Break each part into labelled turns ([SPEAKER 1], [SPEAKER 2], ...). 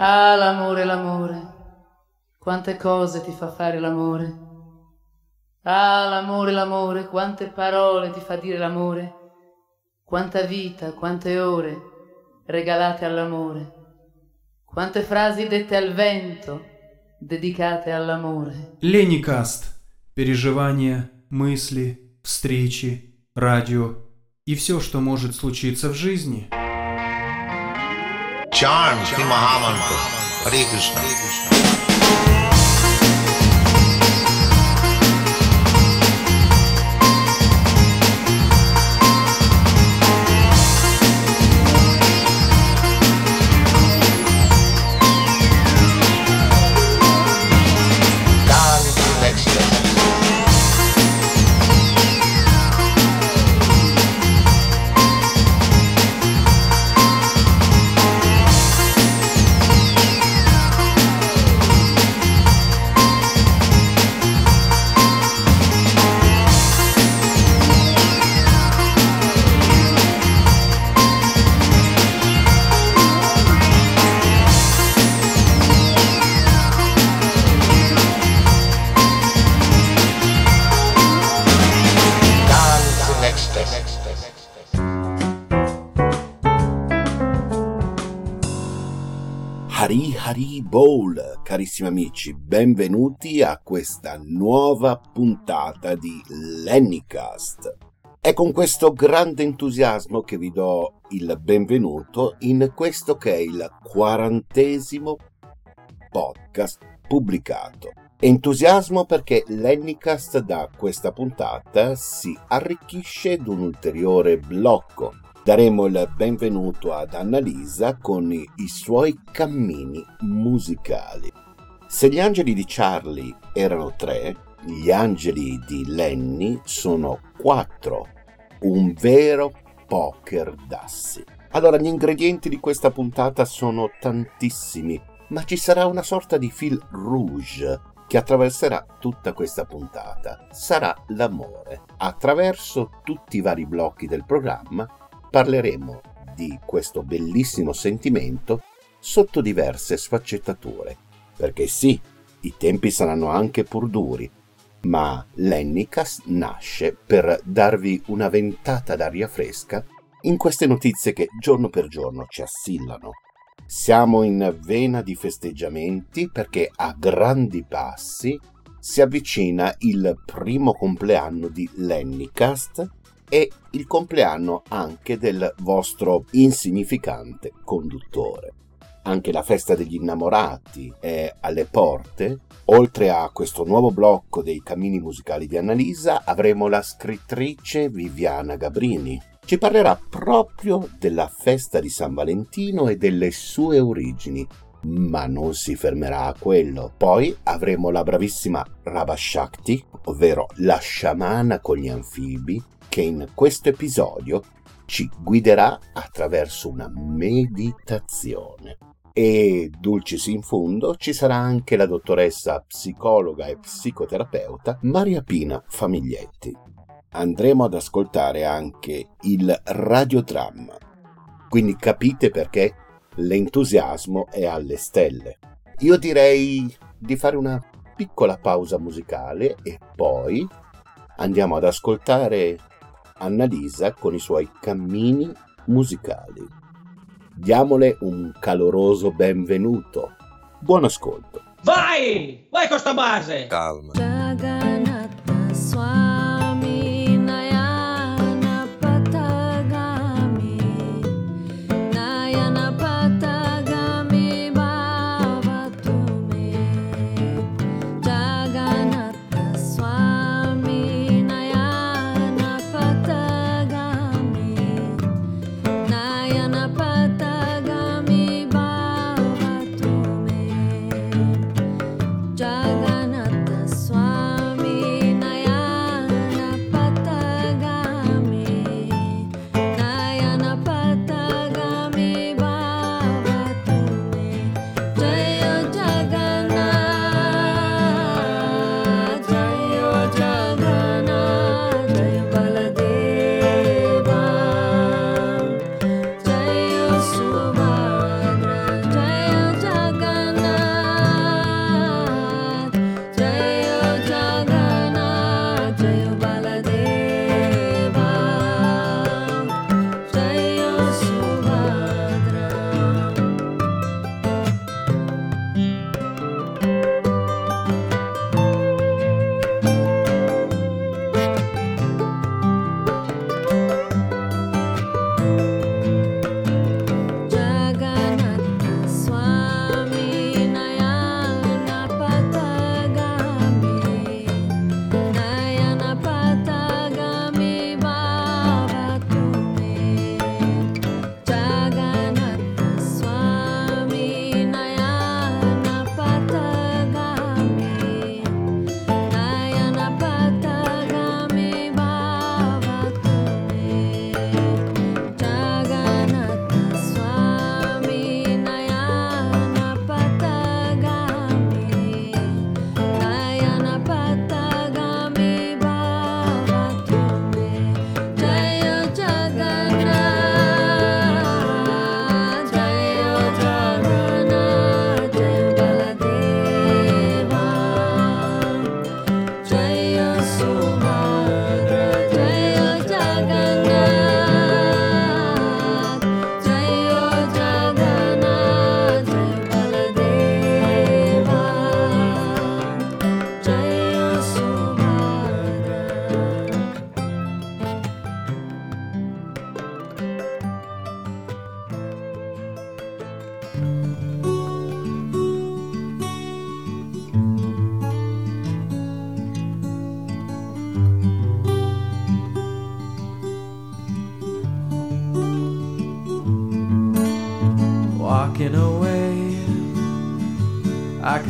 [SPEAKER 1] Ah, l'amore, l'amore, quante cose ti fa fare l'amore. Ah, l'amore, l'amore, quante parole ti fa dire l'amore, quanta vita, quante ore regalate all'amore, quante frasi dette al vento dedicate all'amore.
[SPEAKER 2] Леникаст. Переживания, мысли, встречи, радио и все, что может случиться в жизни.
[SPEAKER 3] Chand श्री Mahamantra
[SPEAKER 4] Hare Krishna Bowl, carissimi amici, benvenuti a questa nuova puntata di Lennycast. È con questo grande entusiasmo che vi do il benvenuto in questo che è il quarantesimo podcast pubblicato. Entusiasmo perché Lennycast da questa puntata si arricchisce d'un ulteriore blocco daremo il benvenuto ad Annalisa con i, suoi cammini musicali. Se gli angeli di Charlie erano tre, gli angeli di Lenny sono quattro. Un vero poker d'assi. Allora, gli ingredienti di questa puntata sono tantissimi, ma ci sarà una sorta di fil rouge che attraverserà tutta questa puntata. Sarà l'amore. Attraverso tutti i vari blocchi del programma parleremo di questo bellissimo sentimento sotto diverse sfaccettature. Perché sì, i tempi saranno anche pur duri, ma l'Ennicast nasce per darvi una ventata d'aria fresca in queste notizie che giorno per giorno ci assillano. Siamo in vena di festeggiamenti perché a grandi passi si avvicina il primo compleanno di Lennycast e il compleanno anche del vostro insignificante conduttore. Anche la festa degli innamorati è alle porte. Oltre a questo nuovo blocco dei cammini musicali di Annalisa, avremo la scrittrice Viviana Gabrini. Ci parlerà proprio della festa di San Valentino e delle sue origini, ma non si fermerà a quello. Poi avremo la bravissima Rabba Shakti, ovvero la sciamana con gli anfibi, che in questo episodio ci guiderà attraverso una meditazione. E dulcis in fundo ci sarà anche la dottoressa psicologa e psicoterapeuta Maria Pina Famiglietti. Andremo ad ascoltare anche il radiodramma, quindi capite perché l'entusiasmo è alle stelle. Io direi di fare una piccola pausa musicale e poi andiamo ad ascoltare Annalisa con i suoi cammini musicali. Diamole un caloroso benvenuto. Buon ascolto.
[SPEAKER 5] Vai! Vai con sta base!
[SPEAKER 3] Calma.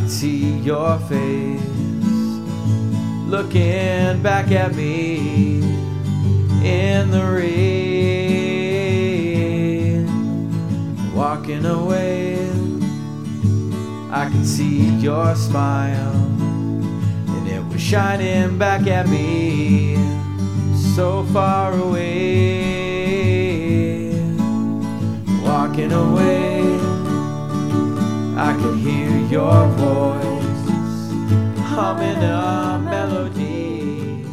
[SPEAKER 6] Could see your face looking back at me in the rain, walking away. I can see your smile, and it was shining back at me so far away, walking away. I could hear your voice humming a melody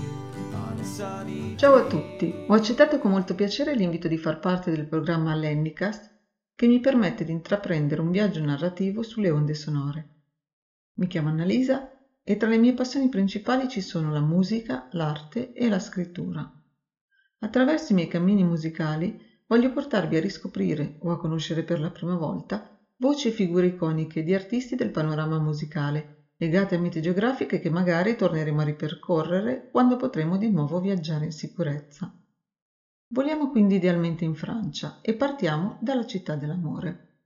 [SPEAKER 6] on sunny
[SPEAKER 7] Ciao a tutti, ho accettato con molto piacere l'invito di far parte del programma Lennicast che mi permette di intraprendere un viaggio narrativo sulle onde sonore. Mi chiamo Annalisa e tra le mie passioni principali ci sono la musica, l'arte e la scrittura. Attraverso i miei cammini musicali voglio portarvi a riscoprire o a conoscere per la prima volta voci e figure iconiche di artisti del panorama musicale, legate a mete geografiche che magari torneremo a ripercorrere quando potremo di nuovo viaggiare in sicurezza. Voliamo quindi idealmente in Francia e partiamo dalla città dell'amore.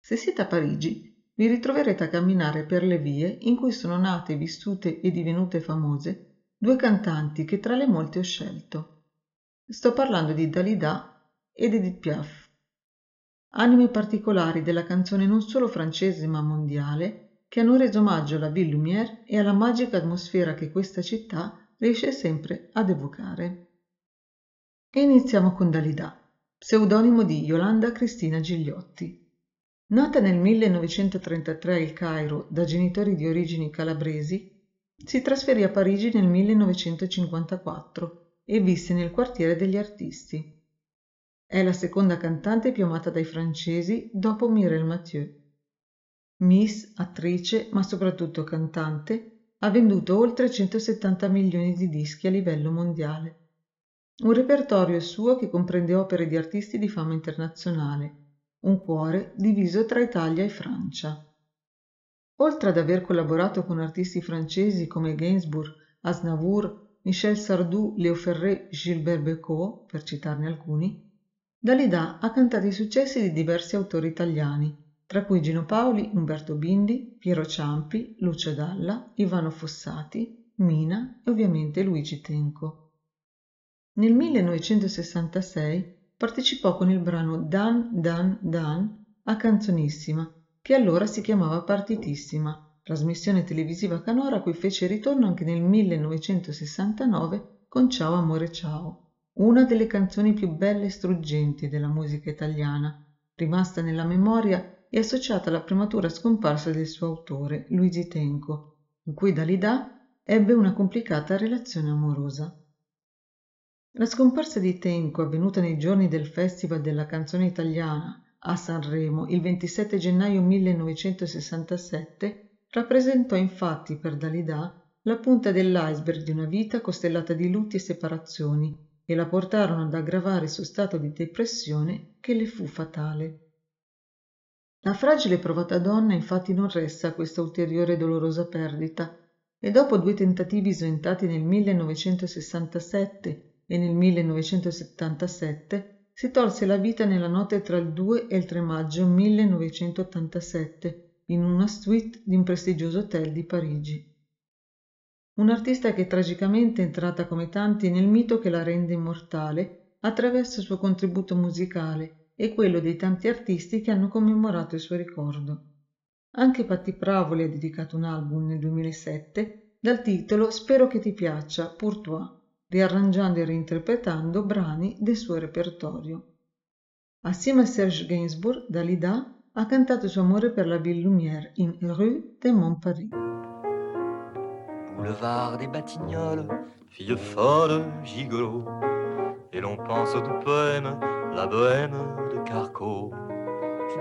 [SPEAKER 7] Se siete a Parigi, vi ritroverete a camminare per le vie in cui sono nate, vissute e divenute famose due cantanti che tra le molte ho scelto. Sto parlando di Dalida ed Edith Piaf anime particolari della canzone non solo francese ma mondiale, che hanno reso omaggio alla Ville Lumière e alla magica atmosfera che questa città riesce sempre ad evocare. E iniziamo con Dalida, pseudonimo di Yolanda Cristina Gigliotti. Nata nel 1933 a Il Cairo da genitori di origini calabresi, si trasferì a Parigi nel 1954 e visse nel quartiere degli artisti. È la seconda cantante più amata dai francesi dopo Mireille Mathieu. Miss, attrice, ma soprattutto cantante, ha venduto oltre 170 milioni di dischi a livello mondiale. Un repertorio suo che comprende opere di artisti di fama internazionale, un cuore diviso tra Italia e Francia. Oltre ad aver collaborato con artisti francesi come Gainsbourg, Aznavour, Michel Sardou, Léo Ferré, Gilbert Bécaud, per citarne alcuni, Dalida ha cantato i successi di diversi autori italiani, tra cui Gino Paoli, Umberto Bindi, Piero Ciampi, Lucio Dalla, Ivano Fossati, Mina e ovviamente Luigi Tenco. Nel 1966 partecipò con il brano Dan Dan Dan a Canzonissima, che allora si chiamava Partitissima, trasmissione televisiva canora a cui fece ritorno anche nel 1969 con Ciao amore ciao una delle canzoni più belle e struggenti della musica italiana, rimasta nella memoria e associata alla prematura scomparsa del suo autore, Luigi Tenco, con cui Dalida ebbe una complicata relazione amorosa. La scomparsa di Tenco, avvenuta nei giorni del Festival della canzone italiana a Sanremo il 27 gennaio 1967, rappresentò infatti per Dalida la punta dell'iceberg di una vita costellata di lutti e separazioni e la portarono ad aggravare il suo stato di depressione che le fu fatale. La fragile e provata donna infatti non resta a questa ulteriore dolorosa perdita e dopo due tentativi sventati nel 1967 e nel 1977 si tolse la vita nella notte tra il 2 e il 3 maggio 1987 in una suite di un prestigioso hotel di Parigi. Un'artista che tragicamente è entrata come tanti nel mito che la rende immortale attraverso il suo contributo musicale e quello dei tanti artisti che hanno commemorato il suo ricordo. Anche Patti Pravoli ha dedicato un album nel 2007 dal titolo Spero che ti piaccia, Pour toi, riarrangiando e reinterpretando brani del suo repertorio. Assieme a Serge Gainsbourg, Dalida ha cantato il suo amore per la Ville Lumière in Rue de Montparis.
[SPEAKER 8] Boulevard des Batignolles, fille folle, gigolo, et l'on pense au doux poème, la bohème de Carco.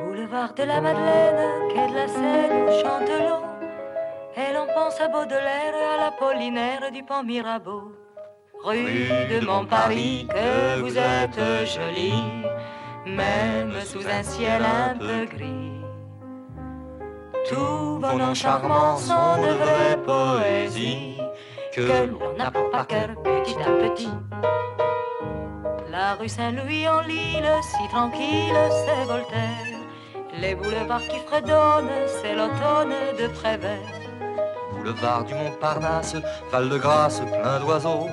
[SPEAKER 9] Boulevard de la Madeleine, quai de la Seine où chante l'eau. Et l'on pense à Baudelaire à l'Apollinaire du pont Mirabeau. Rue de Montparis, que vous êtes jolie, même sous un ciel un peu gris. Tous vos noms charmants sont de vraies poésies que l'on apprend par cœur petit à petit. La rue Saint-Louis en Lille, si tranquille, c'est Voltaire. Les boulevards qui fredonnent, c'est l'automne de Prévert.
[SPEAKER 8] Boulevard du Montparnasse, Val de Grâce, plein d'oiseaux.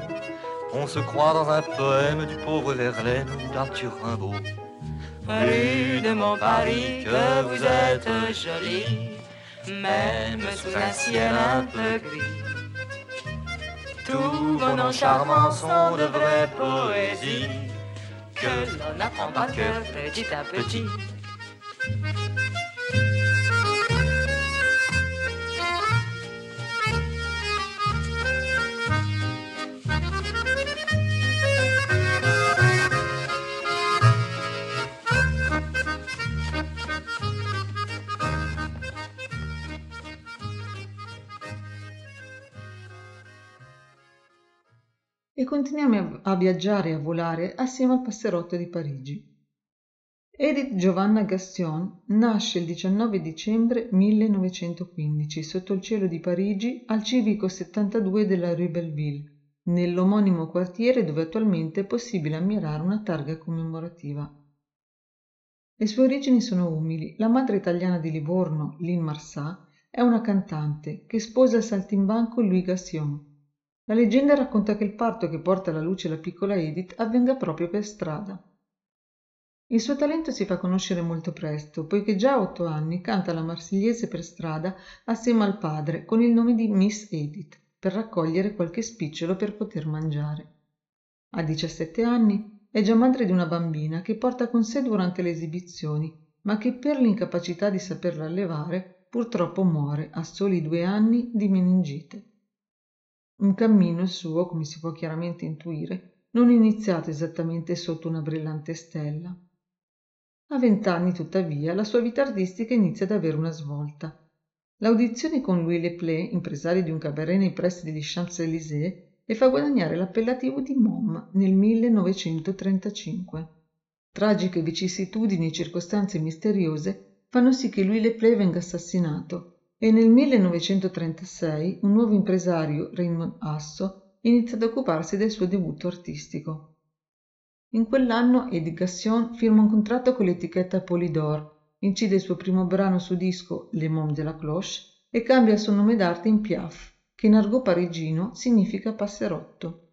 [SPEAKER 8] On se croit dans un poème du pauvre Verlaine ou d'Arthur Rimbaud.
[SPEAKER 9] Rue de Montparis, que vous êtes jolie, même sous un ciel un peu gris. Tous vos noms charmants sont de vraies poésies que l'on n'apprend pas que petit à petit.
[SPEAKER 7] Continuiamo a viaggiare e a volare assieme al passerotto di Parigi. Edith Giovanna Gaston nasce il 19 dicembre 1915 sotto il cielo di Parigi al civico 72 della Rue Belleville, nell'omonimo quartiere dove attualmente è possibile ammirare una targa commemorativa. Le sue origini sono umili. La madre italiana di Livorno, Lynn Marsà, è una cantante che sposa il saltimbanco Louis Gassion. La leggenda racconta che il parto che porta alla luce la piccola Edith avvenga proprio per strada. Il suo talento si fa conoscere molto presto, poiché già a otto anni canta la marsigliese per strada assieme al padre con il nome di Miss Edith, per raccogliere qualche spicciolo per poter mangiare. A 17 anni è già madre di una bambina che porta con sé durante le esibizioni, ma che per l'incapacità di saperla allevare purtroppo muore a soli due anni di meningite. Un cammino il suo, come si può chiaramente intuire, non iniziato esattamente sotto una brillante stella. A vent'anni, tuttavia, la sua vita artistica inizia ad avere una svolta. L'audizione con Louis Leplay, impresario di un cabaret nei pressi degli Champs-Élysées, le fa guadagnare l'appellativo di Mom nel 1935. Tragiche vicissitudini e circostanze misteriose fanno sì che Louis Leplay venga assassinato e nel 1936 un nuovo impresario, Raymond Asso, inizia ad occuparsi del suo debutto artistico. In quell'anno Edith Gassion firma un contratto con l'etichetta Polydor, incide il suo primo brano su disco Le Môme de la Cloche e cambia il suo nome d'arte in Piaf, che in argot parigino significa passerotto.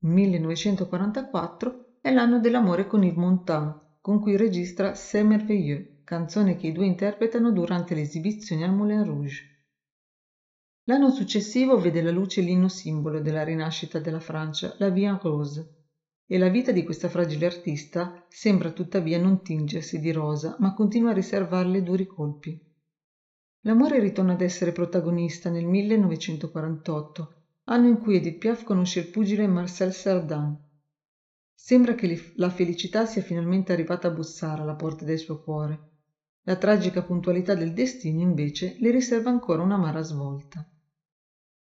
[SPEAKER 7] Il 1944 è l'anno dell'amore con Yves Montand, con cui registra C'est merveilleux canzone che i due interpretano durante le esibizioni al Moulin Rouge. L'anno successivo vede la luce l'inno simbolo della rinascita della Francia, la Vie en Rose, e la vita di questa fragile artista sembra tuttavia non tingersi di rosa, ma continua a riservarle duri colpi. L'amore ritorna ad essere protagonista nel 1948, anno in cui Edith Piaf conosce il pugile Marcel Cerdan. Sembra che la felicità sia finalmente arrivata a bussare alla porta del suo cuore, la tragica puntualità del destino, invece, le riserva ancora un'amara svolta.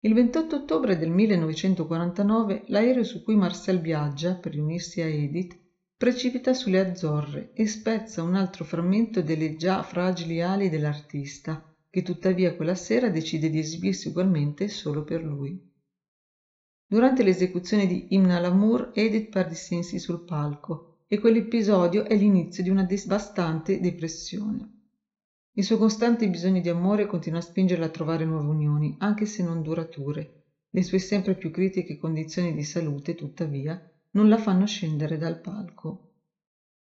[SPEAKER 7] Il 28 ottobre del 1949 l'aereo su cui Marcel viaggia per riunirsi a Edith precipita sulle Azzorre e spezza un altro frammento delle già fragili ali dell'artista, che tuttavia quella sera decide di esibirsi ugualmente solo per lui. Durante l'esecuzione di Imna all'amour, Edith perde i sensi sul palco e quell'episodio è l'inizio di una devastante depressione. Il suo costante bisogno di amore continua a spingerla a trovare nuove unioni, anche se non durature. Le sue sempre più critiche condizioni di salute, tuttavia, non la fanno scendere dal palco.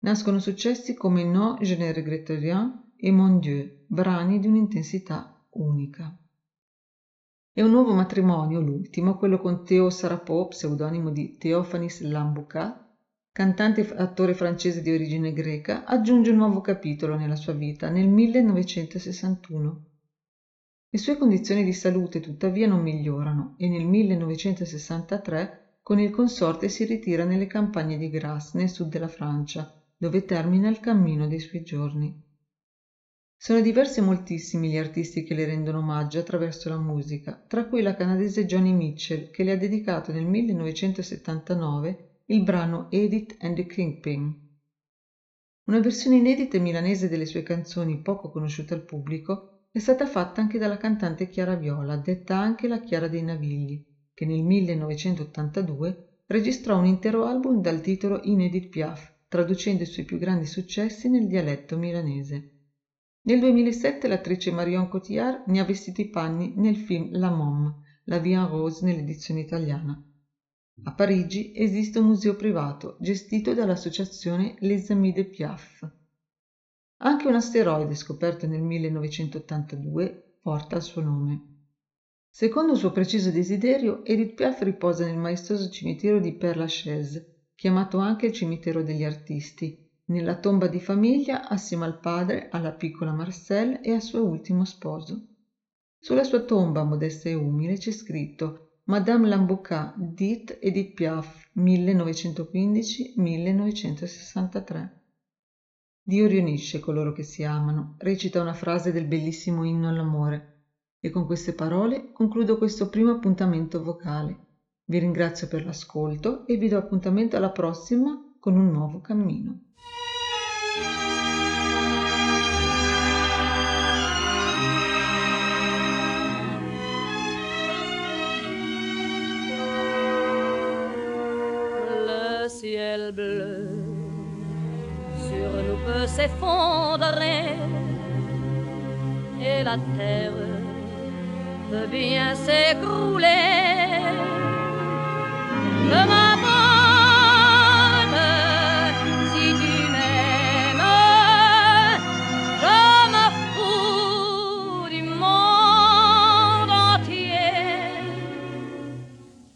[SPEAKER 7] Nascono successi come No, je ne regrette rien e Mon Dieu, brani di un'intensità unica. È un nuovo matrimonio, l'ultimo, quello con Théo Sarapot, pseudonimo di Theophanis Lamboucat, cantante e attore francese di origine greca, aggiunge un nuovo capitolo nella sua vita nel 1961. Le sue condizioni di salute tuttavia non migliorano e nel 1963 con il consorte si ritira nelle campagne di Grasse nel sud della Francia, dove termina il cammino dei suoi giorni. Sono diversi e moltissimi gli artisti che le rendono omaggio attraverso la musica, tra cui la canadese Johnny Mitchell, che le ha dedicato nel 1979 il brano Edith and the Kingpin. Una versione inedita e milanese delle sue canzoni poco conosciute al pubblico è stata fatta anche dalla cantante Chiara Viola, detta anche la Chiara dei Navigli, che nel 1982 registrò un intero album dal titolo In Edith Piaf, traducendo i suoi più grandi successi nel dialetto milanese. Nel 2007 l'attrice Marion Cotillard ne ha vestito i panni nel film La Mom, La en Rose nell'edizione italiana. A Parigi esiste un museo privato gestito dall'associazione Les Amis de Piaf. Anche un asteroide scoperto nel 1982 porta il suo nome. Secondo il suo preciso desiderio, Edith Piaf riposa nel maestoso cimitero di Père Lachaise, chiamato anche il cimitero degli artisti, nella tomba di famiglia assieme al padre, alla piccola Marcelle e al suo ultimo sposo. Sulla sua tomba modesta e umile c'è scritto Madame Lamboucat, dit Edith Piaf, 1915-1963. Dio riunisce coloro che si amano, recita una frase del bellissimo inno all'amore. E con queste parole concludo questo primo appuntamento vocale. Vi ringrazio per l'ascolto e vi do appuntamento alla prossima con un nuovo cammino.
[SPEAKER 9] Sur nous peut s'effondrer et la terre peut bien s'écrouler. De ma porte, si tu m'aimes, je me fous du monde entier.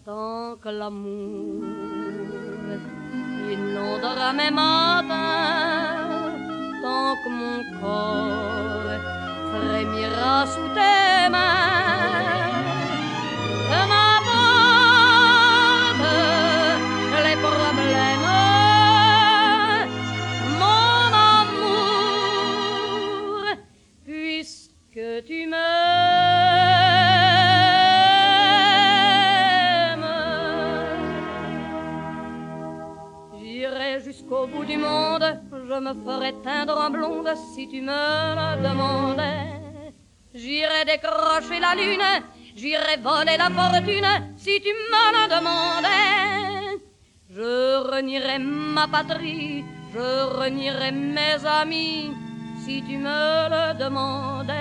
[SPEAKER 9] Tant que l'amour inondera mes matins, tant que mon corps frémira sous tes mains. Jusqu'au bout du monde, je me ferai teindre en blonde si tu me le demandais. J'irai décrocher la lune, j'irai voler la fortune si tu me le demandais. Je renierai ma patrie, je renierai mes amis si tu me le demandais.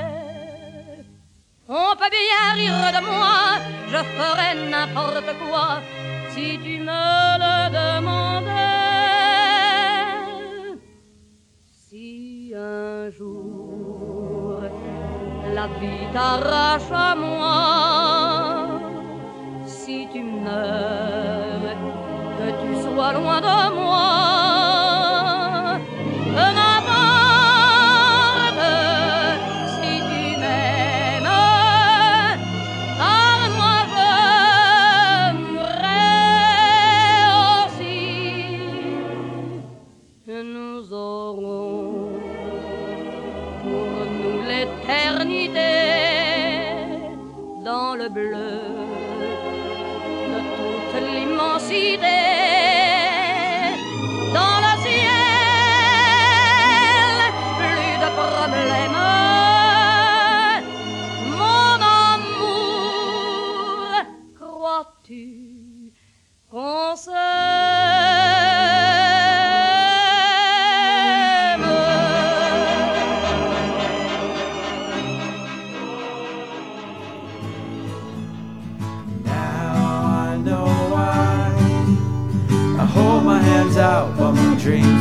[SPEAKER 9] On peut bien rire de moi, je ferai n'importe quoi si tu me le demandais. Si un jour la vie t'arrache à moi, si tu meurs, que tu sois loin de moi.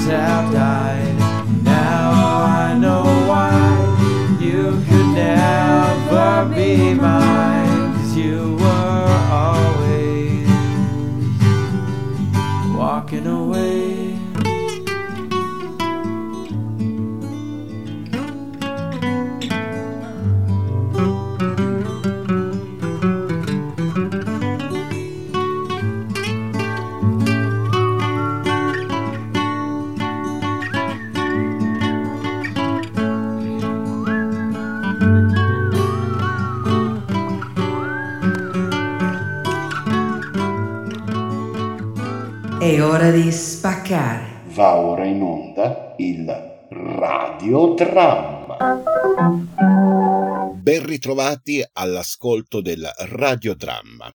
[SPEAKER 6] Have died.
[SPEAKER 10] Ora di spaccare.
[SPEAKER 4] Va ora in onda il radiodramma. Ben ritrovati all'ascolto del radiodramma.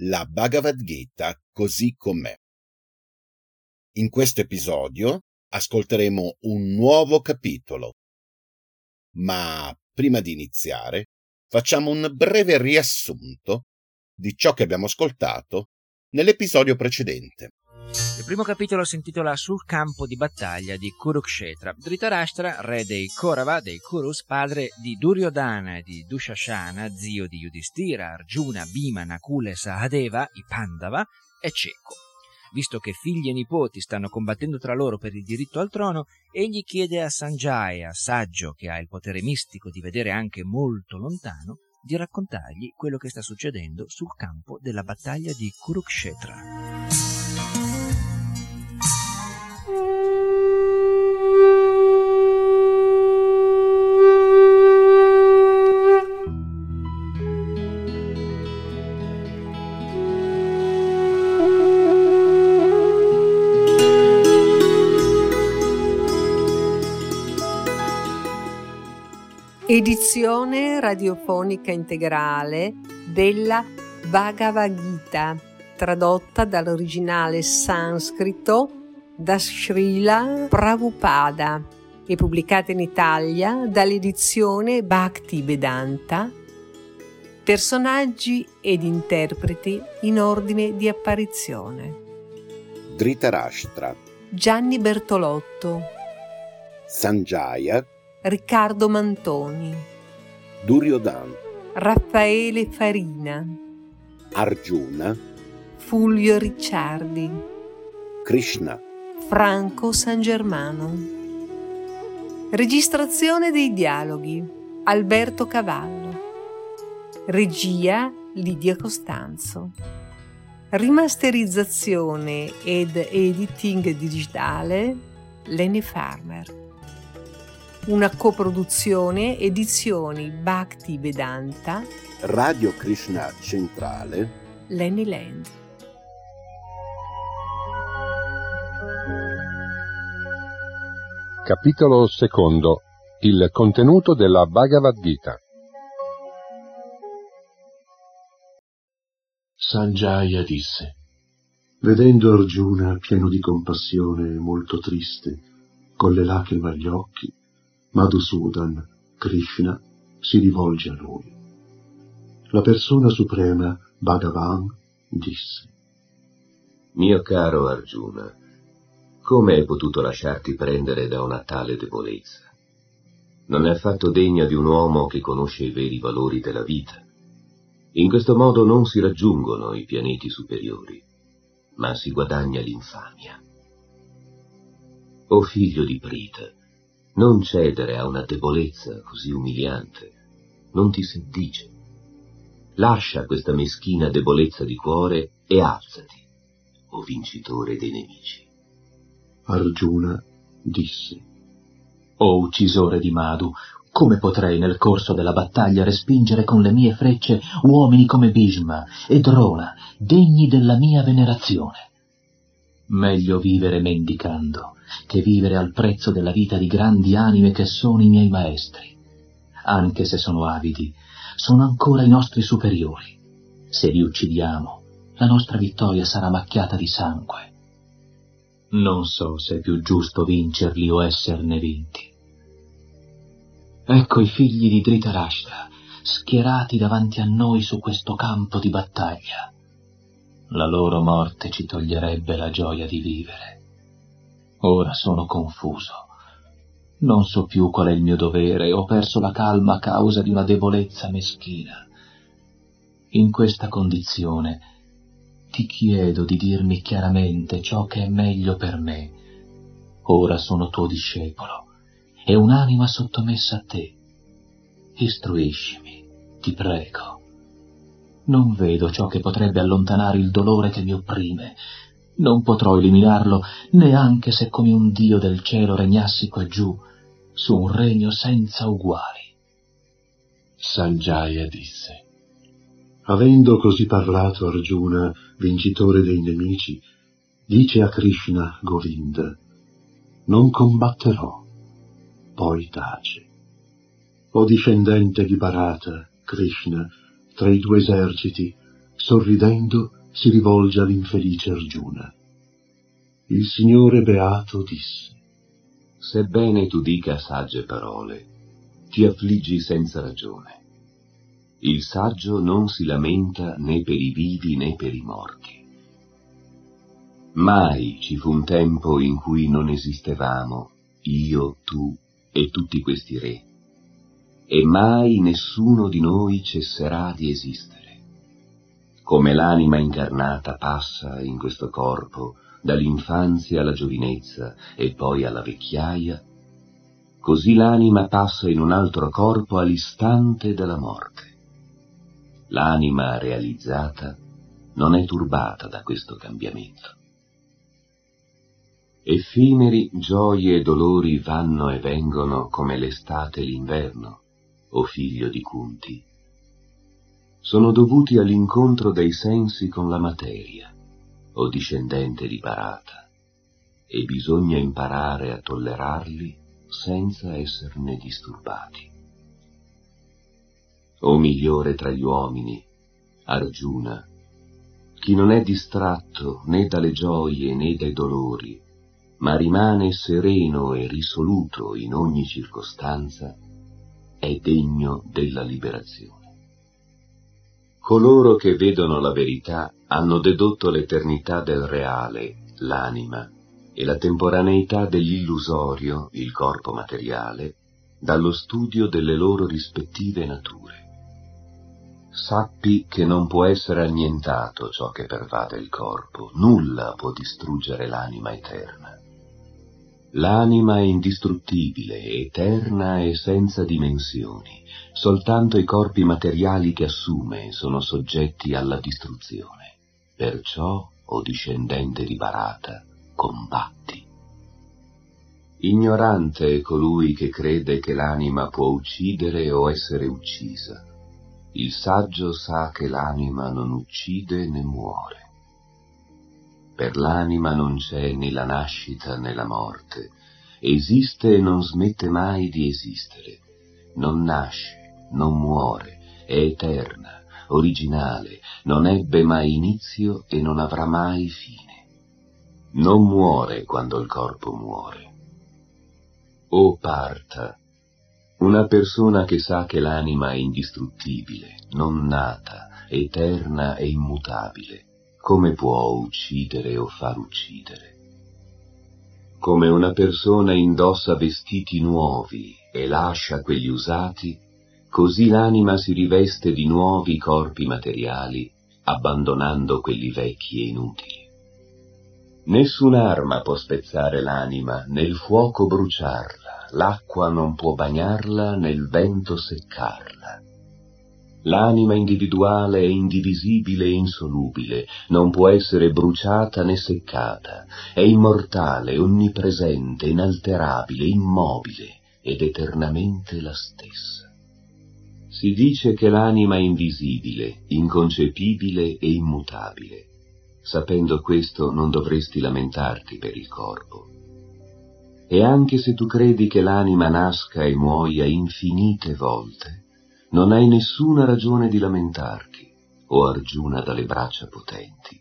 [SPEAKER 4] La Bhagavad Gita così com'è. In questo episodio ascolteremo un nuovo capitolo. Ma prima di iniziare, facciamo un breve riassunto di ciò che abbiamo ascoltato nell'episodio precedente.
[SPEAKER 11] Il primo capitolo si intitola Sul campo di battaglia di Kurukshetra. Dhritarashtra, re dei Kaurava, dei Kurus, padre di Duryodhana e di Dushashana, zio di Yudhishthira, Arjuna, Bhima, Nakula e Sahadeva, i Pandava, è cieco. Visto che figli e nipoti stanno combattendo tra loro per il diritto al trono, egli chiede a Sanjaya, saggio che ha il potere mistico di vedere anche molto lontano, di raccontargli quello che sta succedendo sul campo della battaglia di Kurukshetra.
[SPEAKER 12] Edizione radiofonica integrale della Bhagavad Gita, tradotta dall'originale sanscrito da Srila Prabhupada e pubblicata in Italia dall'edizione Bhakti Vedanta. Personaggi ed interpreti in ordine di apparizione.
[SPEAKER 4] Dhritarashtra,
[SPEAKER 12] Gianni Bertolotto,
[SPEAKER 4] Sanjaya,
[SPEAKER 12] Riccardo Mantoni,
[SPEAKER 4] Duryodhana,
[SPEAKER 12] Raffaele Farina,
[SPEAKER 4] Arjuna,
[SPEAKER 12] Fulvio Ricciardi,
[SPEAKER 4] Krishna,
[SPEAKER 12] Franco San Germano. Registrazione dei dialoghi Alberto Cavallo. Regia Lidia Costanzo. Rimasterizzazione ed editing digitale Lenny Farmer. Una coproduzione edizioni Bhakti Vedanta
[SPEAKER 4] Radio Krishna Centrale,
[SPEAKER 12] Lenny Land.
[SPEAKER 13] Capitolo secondo. Il contenuto della Bhagavad Gita.
[SPEAKER 14] Sanjaya disse, vedendo Arjuna pieno di compassione e molto triste, con le lacrime agli occhi, Madhusudan, Krishna, si rivolge a lui. La persona suprema, Bhagavan, disse,
[SPEAKER 15] Mio caro Arjuna, come hai potuto lasciarti prendere da una tale debolezza? Non è affatto degna di un uomo che conosce i veri valori della vita. In questo modo non si raggiungono i pianeti superiori, ma si guadagna l'infamia. O figlio di Prita, non cedere a una debolezza così umiliante, non ti seddice. Lascia questa meschina debolezza di cuore e alzati, o vincitore dei nemici.
[SPEAKER 14] Arjuna disse,
[SPEAKER 16] O uccisore di Madhu, come potrei nel corso della battaglia respingere con le mie frecce uomini come Bhishma e Drona, degni della mia venerazione? Meglio vivere mendicando che vivere al prezzo della vita di grandi anime che sono i miei maestri. Anche se sono avidi, sono ancora i nostri superiori. Se li uccidiamo, la nostra vittoria sarà macchiata di sangue. Non so se è più giusto vincerli o esserne vinti. Ecco i figli di Dhritarashtra schierati davanti a noi su questo campo di battaglia. La loro morte ci toglierebbe la gioia di vivere. Ora sono confuso. Non so più qual è il mio dovere, ho perso la calma a causa di una debolezza meschina. In questa condizione ti chiedo di dirmi chiaramente ciò che è meglio per me. Ora sono tuo discepolo e un'anima sottomessa a te. Istruiscimi, ti prego. Non vedo ciò che potrebbe allontanare il dolore che mi opprime. Non potrò eliminarlo neanche se come un dio del cielo regnassi qua giù, su un regno senza uguali.
[SPEAKER 14] Sanjaya disse, avendo così parlato Arjuna, vincitore dei nemici, dice a Krishna Govinda, non combatterò, poi tace. O discendente di Bharata, Krishna, tra i due eserciti, sorridendo, si rivolge all'infelice Arjuna. Il Signore Beato disse,
[SPEAKER 15] Sebbene tu dica sagge parole, ti affliggi senza ragione. Il saggio non si lamenta né per i vivi né per i morti. Mai ci fu un tempo in cui non esistevamo, io, tu e tutti questi re, e mai nessuno di noi cesserà di esistere. Come l'anima incarnata passa in questo corpo dall'infanzia alla giovinezza e poi alla vecchiaia, così l'anima passa in un altro corpo all'istante della morte. L'anima realizzata non è turbata da questo cambiamento. Effimeri gioie e dolori vanno e vengono come l'estate e l'inverno, o figlio di Kunti. Sono dovuti all'incontro dei sensi con la materia, o discendente di Parata, e bisogna imparare a tollerarli senza esserne disturbati. O migliore tra gli uomini, Arjuna, chi non è distratto né dalle gioie né dai dolori, ma rimane sereno e risoluto in ogni circostanza, è degno della liberazione. Coloro che vedono la verità hanno dedotto l'eternità del reale, l'anima, e la temporaneità dell'illusorio, il corpo materiale, dallo studio delle loro rispettive nature. Sappi che non può essere annientato ciò che pervade il corpo, nulla può distruggere l'anima eterna. L'anima è indistruttibile, eterna e senza dimensioni, soltanto i corpi materiali che assume sono soggetti alla distruzione. Perciò, o discendente di Barata, combatti. Ignorante è colui che crede che l'anima può uccidere o essere uccisa. Il saggio sa che l'anima non uccide né muore. Per l'anima non c'è né la nascita né la morte, esiste e non smette mai di esistere, non nasce, non muore, è eterna, originale, non ebbe mai inizio e non avrà mai fine. Non muore quando il corpo muore. O parta, una persona che sa che l'anima è indistruttibile, non nata, eterna e immutabile, come può uccidere o far uccidere? Come una persona indossa vestiti nuovi e lascia quelli usati, così l'anima si riveste di nuovi corpi materiali, abbandonando quelli vecchi e inutili. Nessun'arma può spezzare l'anima, né il fuoco bruciarla, l'acqua non può bagnarla, né il vento seccarla. L'anima individuale è indivisibile e insolubile, non può essere bruciata né seccata, è immortale, onnipresente, inalterabile, immobile ed eternamente la stessa. Si dice che l'anima è invisibile, inconcepibile e immutabile. Sapendo questo non dovresti lamentarti per il corpo. E anche se tu credi che l'anima nasca e muoia infinite volte, non hai nessuna ragione di lamentarti, o Argiuna dalle braccia potenti.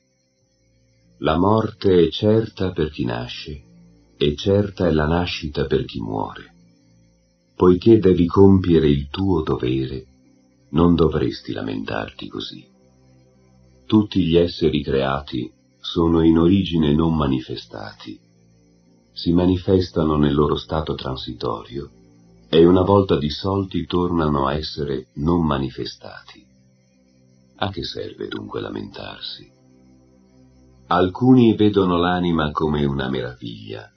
[SPEAKER 15] La morte è certa per chi nasce, e certa è la nascita per chi muore. Poiché devi compiere il tuo dovere, non dovresti lamentarti così. Tutti gli esseri creati sono in origine non manifestati. Si manifestano nel loro stato transitorio e una volta dissolti tornano a essere non manifestati. A che serve dunque lamentarsi? Alcuni vedono l'anima come una meraviglia,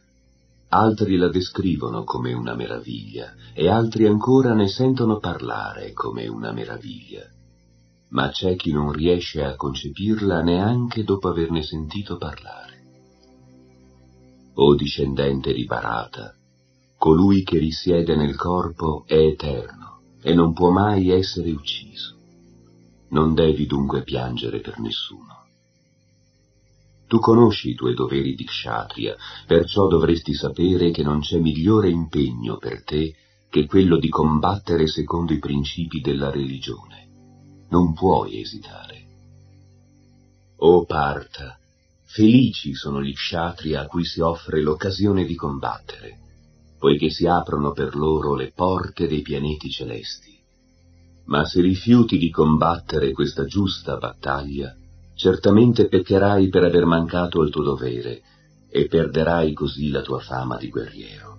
[SPEAKER 15] altri la descrivono come una meraviglia e altri ancora ne sentono parlare come una meraviglia. Ma c'è chi non riesce a concepirla neanche dopo averne sentito parlare. O discendente di Barata, colui che risiede nel corpo è eterno e non può mai essere ucciso. Non devi dunque piangere per nessuno. Tu conosci i tuoi doveri di kshatriya, perciò dovresti sapere che non c'è migliore impegno per te che quello di combattere secondo i principi della religione. Non puoi esitare. O Parta, felici sono gli kshatriya a cui si offre l'occasione di combattere poiché si aprono per loro le porte dei pianeti celesti. Ma se rifiuti di combattere questa giusta battaglia, certamente peccherai per aver mancato al tuo dovere e perderai così la tua fama di guerriero.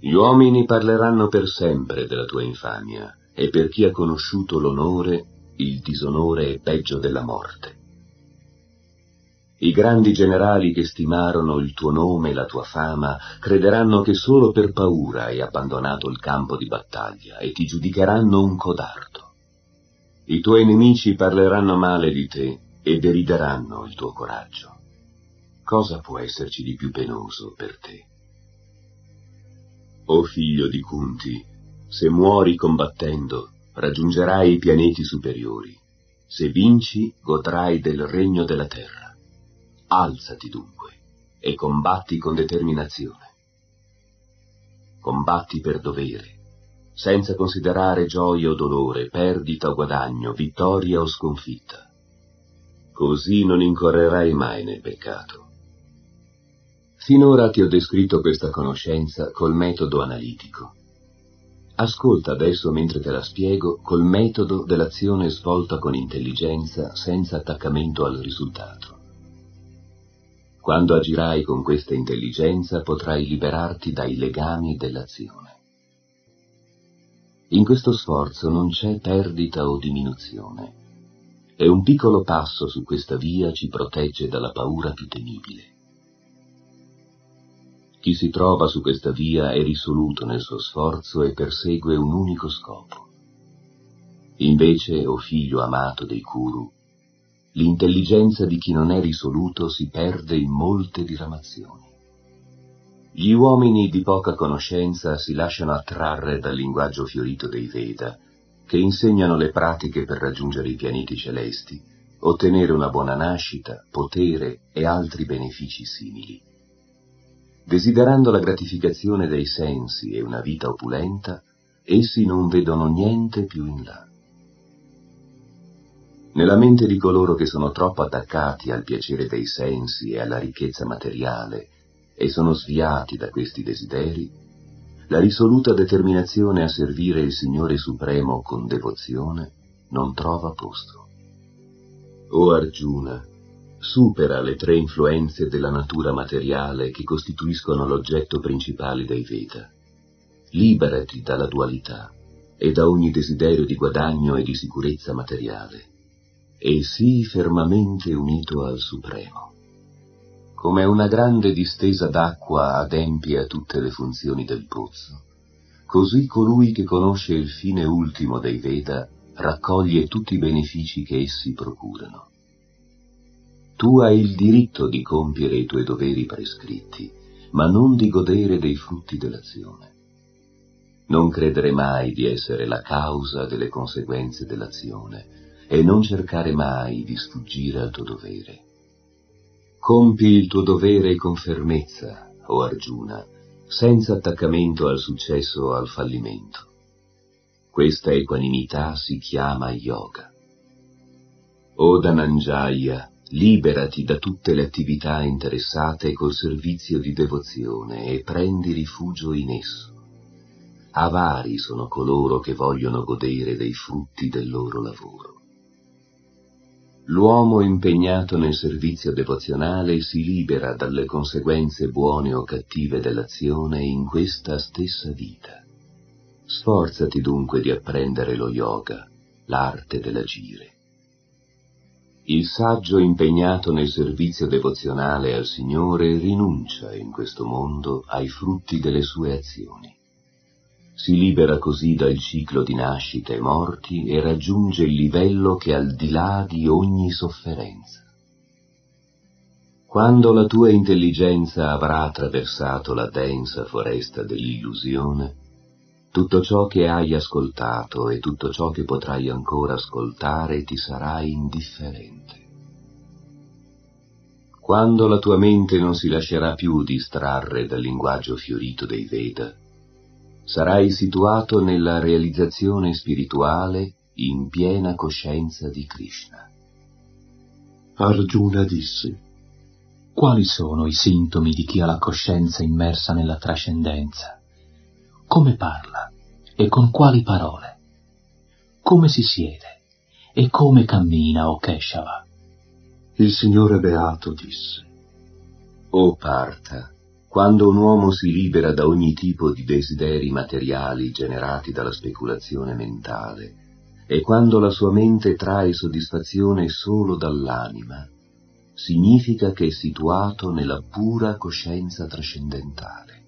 [SPEAKER 15] Gli uomini parleranno per sempre della tua infamia, e per chi ha conosciuto l'onore, il disonore è peggio della morte. I grandi generali che stimarono il tuo nome e la tua fama crederanno che solo per paura hai abbandonato il campo di battaglia e ti giudicheranno un codardo. I tuoi nemici parleranno male di te e derideranno il tuo coraggio. Cosa può esserci di più penoso per te? O figlio di Kunti, se muori combattendo, raggiungerai i pianeti superiori. Se vinci, godrai del regno della terra. Alzati dunque e combatti con determinazione. Combatti per dovere, senza considerare gioia o dolore, perdita o guadagno, vittoria o sconfitta. Così non incorrerai mai nel peccato. Finora ti ho descritto questa conoscenza col metodo analitico. Ascolta adesso mentre te la spiego col metodo dell'azione svolta con intelligenza senza attaccamento al risultato. Quando agirai con questa intelligenza potrai liberarti dai legami dell'azione. In questo sforzo non c'è perdita o diminuzione, e un piccolo passo su questa via ci protegge dalla paura più temibile. Chi si trova su questa via è risoluto nel suo sforzo e persegue un unico scopo. Invece, o oh figlio amato dei Kuru, l'intelligenza di chi non è risoluto si perde in molte diramazioni. Gli uomini di poca conoscenza si lasciano attrarre dal linguaggio fiorito dei Veda, che insegnano le pratiche per raggiungere i pianeti celesti, ottenere una buona nascita, potere e altri benefici simili. Desiderando la gratificazione dei sensi e una vita opulenta, essi non vedono niente più in là. Nella mente di coloro che sono troppo attaccati al piacere dei sensi e alla ricchezza materiale e sono sviati da questi desideri, la risoluta determinazione a servire il Signore Supremo con devozione non trova posto. O Arjuna, supera le tre influenze della natura materiale che costituiscono l'oggetto principale dei Veda. Liberati dalla dualità e da ogni desiderio di guadagno e di sicurezza materiale e sii fermamente unito al Supremo. Come una grande distesa d'acqua adempie a tutte le funzioni del pozzo, così colui che conosce il fine ultimo dei Veda raccoglie tutti i benefici che essi procurano. Tu hai il diritto di compiere i tuoi doveri prescritti, ma non di godere dei frutti dell'azione. Non credere mai di essere la causa delle conseguenze dell'azione, e non cercare mai di sfuggire al tuo dovere. Compi il tuo dovere con fermezza, o Arjuna, senza attaccamento al successo o al fallimento. Questa equanimità si chiama yoga. O Dhananjaya, liberati da tutte le attività interessate col servizio di devozione e prendi rifugio in esso. Avari sono coloro che vogliono godere dei frutti del loro lavoro. L'uomo impegnato nel servizio devozionale si libera dalle conseguenze buone o cattive dell'azione in questa stessa vita. Sforzati dunque di apprendere lo yoga, l'arte dell'agire. Il saggio impegnato nel servizio devozionale al Signore rinuncia in questo mondo ai frutti delle sue azioni. Si libera così dal ciclo di nascite e morti e raggiunge il livello che è al di là di ogni sofferenza. Quando la tua intelligenza avrà attraversato la densa foresta dell'illusione, tutto ciò che hai ascoltato e tutto ciò che potrai ancora ascoltare ti sarà indifferente. Quando la tua mente non si lascerà più distrarre dal linguaggio fiorito dei Veda, sarai situato nella realizzazione spirituale in piena coscienza di Krishna.
[SPEAKER 14] Arjuna disse,
[SPEAKER 16] Quali sono i sintomi di chi ha la coscienza immersa nella trascendenza? Come parla e con quali parole? Come si siede e come cammina o Keshava?
[SPEAKER 14] Il Signore Beato disse,
[SPEAKER 15] O Parta, quando un uomo si libera da ogni tipo di desideri materiali generati dalla speculazione mentale, e quando la sua mente trae soddisfazione solo dall'anima, significa che è situato nella pura coscienza trascendentale.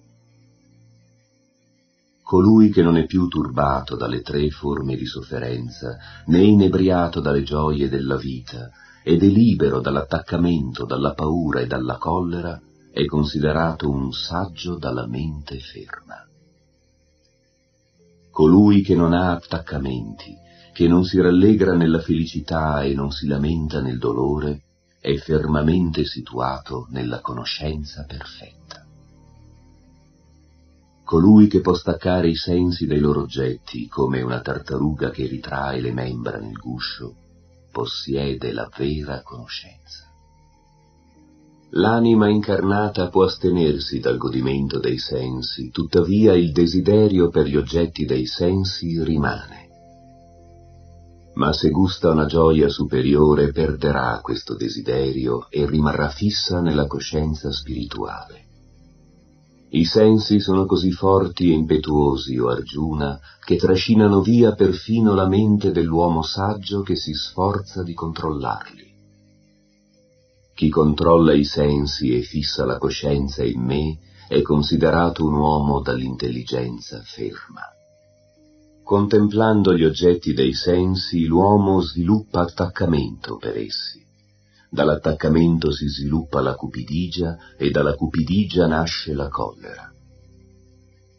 [SPEAKER 15] Colui che non è più turbato dalle tre forme di sofferenza, né inebriato dalle gioie della vita, ed è libero dall'attaccamento, dalla paura e dalla collera, è considerato un saggio dalla mente ferma. Colui che non ha attaccamenti, che non si rallegra nella felicità e non si lamenta nel dolore, è fermamente situato nella conoscenza perfetta. Colui che può staccare i sensi dai loro oggetti come una tartaruga che ritrae le membra nel guscio, possiede la vera conoscenza. L'anima incarnata può astenersi dal godimento dei sensi, tuttavia il desiderio per gli oggetti dei sensi rimane ma se gusta una gioia superiore perderà questo desiderio e rimarrà fissa nella coscienza spirituale. I sensi sono così forti e impetuosi, o Arjuna, che trascinano via perfino la mente dell'uomo saggio che si sforza di controllarli. Chi controlla i sensi e fissa la coscienza in me è considerato un uomo dall'intelligenza ferma. Contemplando gli oggetti dei sensi, l'uomo sviluppa attaccamento per essi. Dall'attaccamento si sviluppa la cupidigia e dalla cupidigia nasce la collera.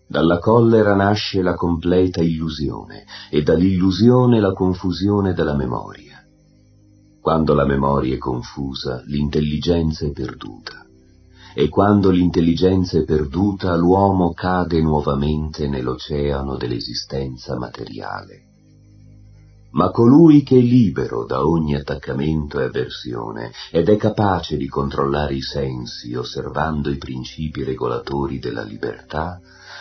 [SPEAKER 15] Dalla collera nasce la completa illusione e dall'illusione la confusione della memoria. Quando la memoria è confusa, l'intelligenza è perduta e quando l'intelligenza è perduta l'uomo cade nuovamente nell'oceano dell'esistenza materiale. Ma colui che è libero da ogni attaccamento e avversione ed è capace di controllare i sensi osservando i principi regolatori della libertà,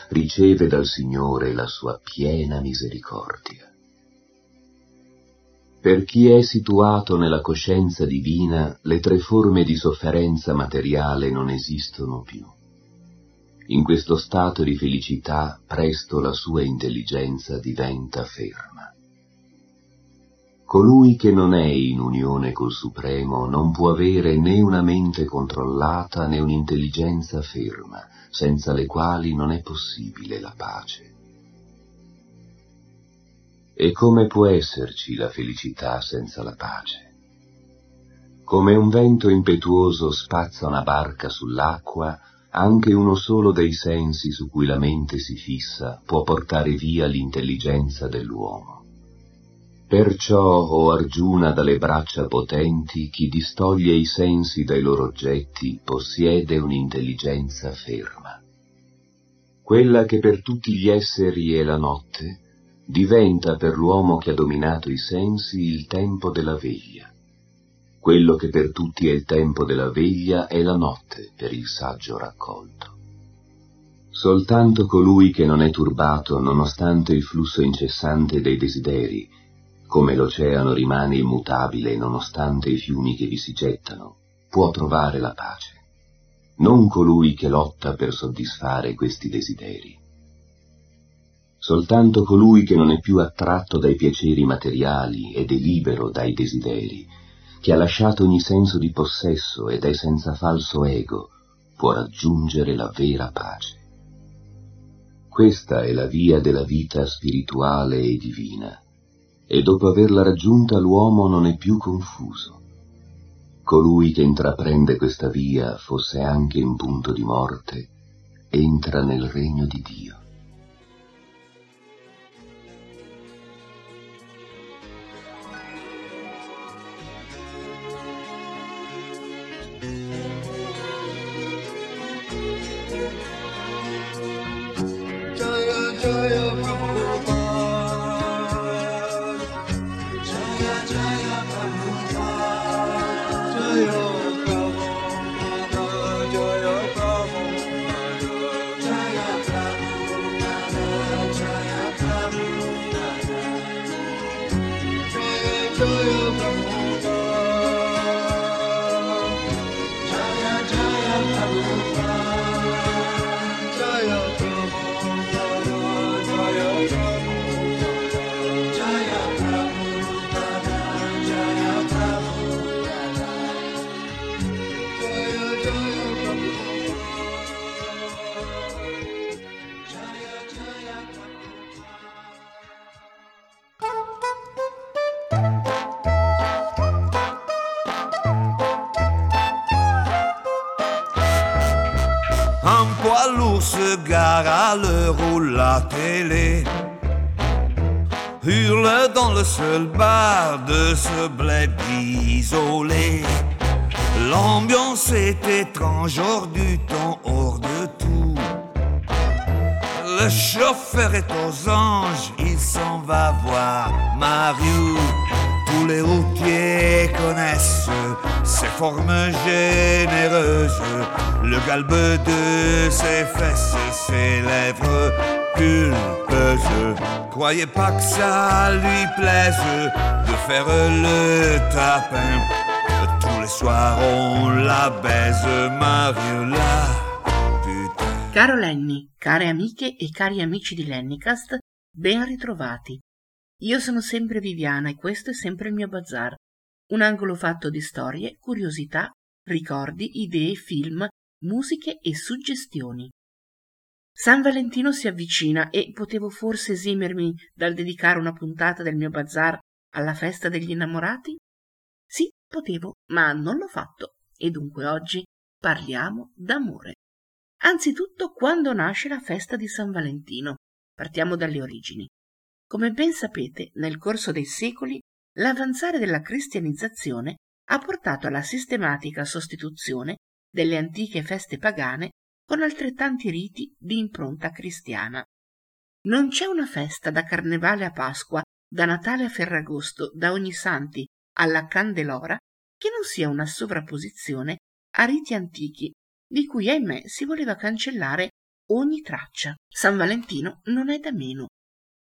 [SPEAKER 15] riceve dal Signore la sua piena misericordia. Per chi è situato nella coscienza divina, le tre forme di sofferenza materiale non esistono più. In questo stato di felicità presto la sua intelligenza diventa ferma. Colui che non è in unione col Supremo non può avere né una mente controllata né un'intelligenza ferma, senza le quali non è possibile la pace. E come può esserci la felicità senza la pace? Come un vento impetuoso spazza una barca sull'acqua, anche uno solo dei sensi su cui la mente si fissa può portare via l'intelligenza dell'uomo. Perciò, o Argiuna dalle braccia potenti, chi distoglie i sensi dai loro oggetti possiede un'intelligenza ferma. Quella che per tutti gli esseri è la notte, diventa per l'uomo che ha dominato i sensi il tempo della veglia. Quello che per tutti è il tempo della veglia è la notte per il saggio raccolto. Soltanto colui che non è turbato nonostante il flusso incessante dei desideri, come l'oceano rimane immutabile nonostante i fiumi che vi si gettano, può trovare la pace. Non colui che lotta per soddisfare questi desideri. Soltanto colui che non è più attratto dai piaceri materiali ed è libero dai desideri, che ha lasciato ogni senso di possesso ed è senza falso ego, può raggiungere la vera pace. Questa è la via della vita spirituale e divina, e dopo averla raggiunta l'uomo non è più confuso. Colui che intraprende questa via, fosse anche in punto di morte, entra nel regno di Dio.
[SPEAKER 17] L'ours se gare à l'heure où la télé hurle dans le seul bar de ce bled isolé. L'ambiance est étrange, hors du temps, hors de tout. Le chauffeur est aux anges, il s'en va voir Mario. Tous les routiers connaissent ses formes généreuses, le galbe de ses fesses et ses lèvres pulpeuses. Croyez pas que ça lui plaise de faire le tapin. Tous les soirs on la baise, Mariola.
[SPEAKER 18] Caro Lenny, care amiche e cari amici di Lennycast, ben ritrovati. Io sono sempre Viviana e questo è sempre il mio bazar, un angolo fatto di storie, curiosità, ricordi, idee, film, musiche e suggestioni. San Valentino si avvicina e potevo forse esimermi dal dedicare una puntata del mio bazar alla festa degli innamorati? Sì, potevo, ma non l'ho fatto e dunque oggi parliamo d'amore. Anzitutto quando nasce la festa di San Valentino. Partiamo dalle origini. Come ben sapete, nel corso dei secoli, l'avanzare della cristianizzazione ha portato alla sistematica sostituzione delle antiche feste pagane con altrettanti riti di impronta cristiana. Non c'è una festa da Carnevale a Pasqua, da Natale a Ferragosto, da Ognissanti alla Candelora, che non sia una sovrapposizione a riti antichi di cui ahimè si voleva cancellare ogni traccia. San Valentino non è da meno.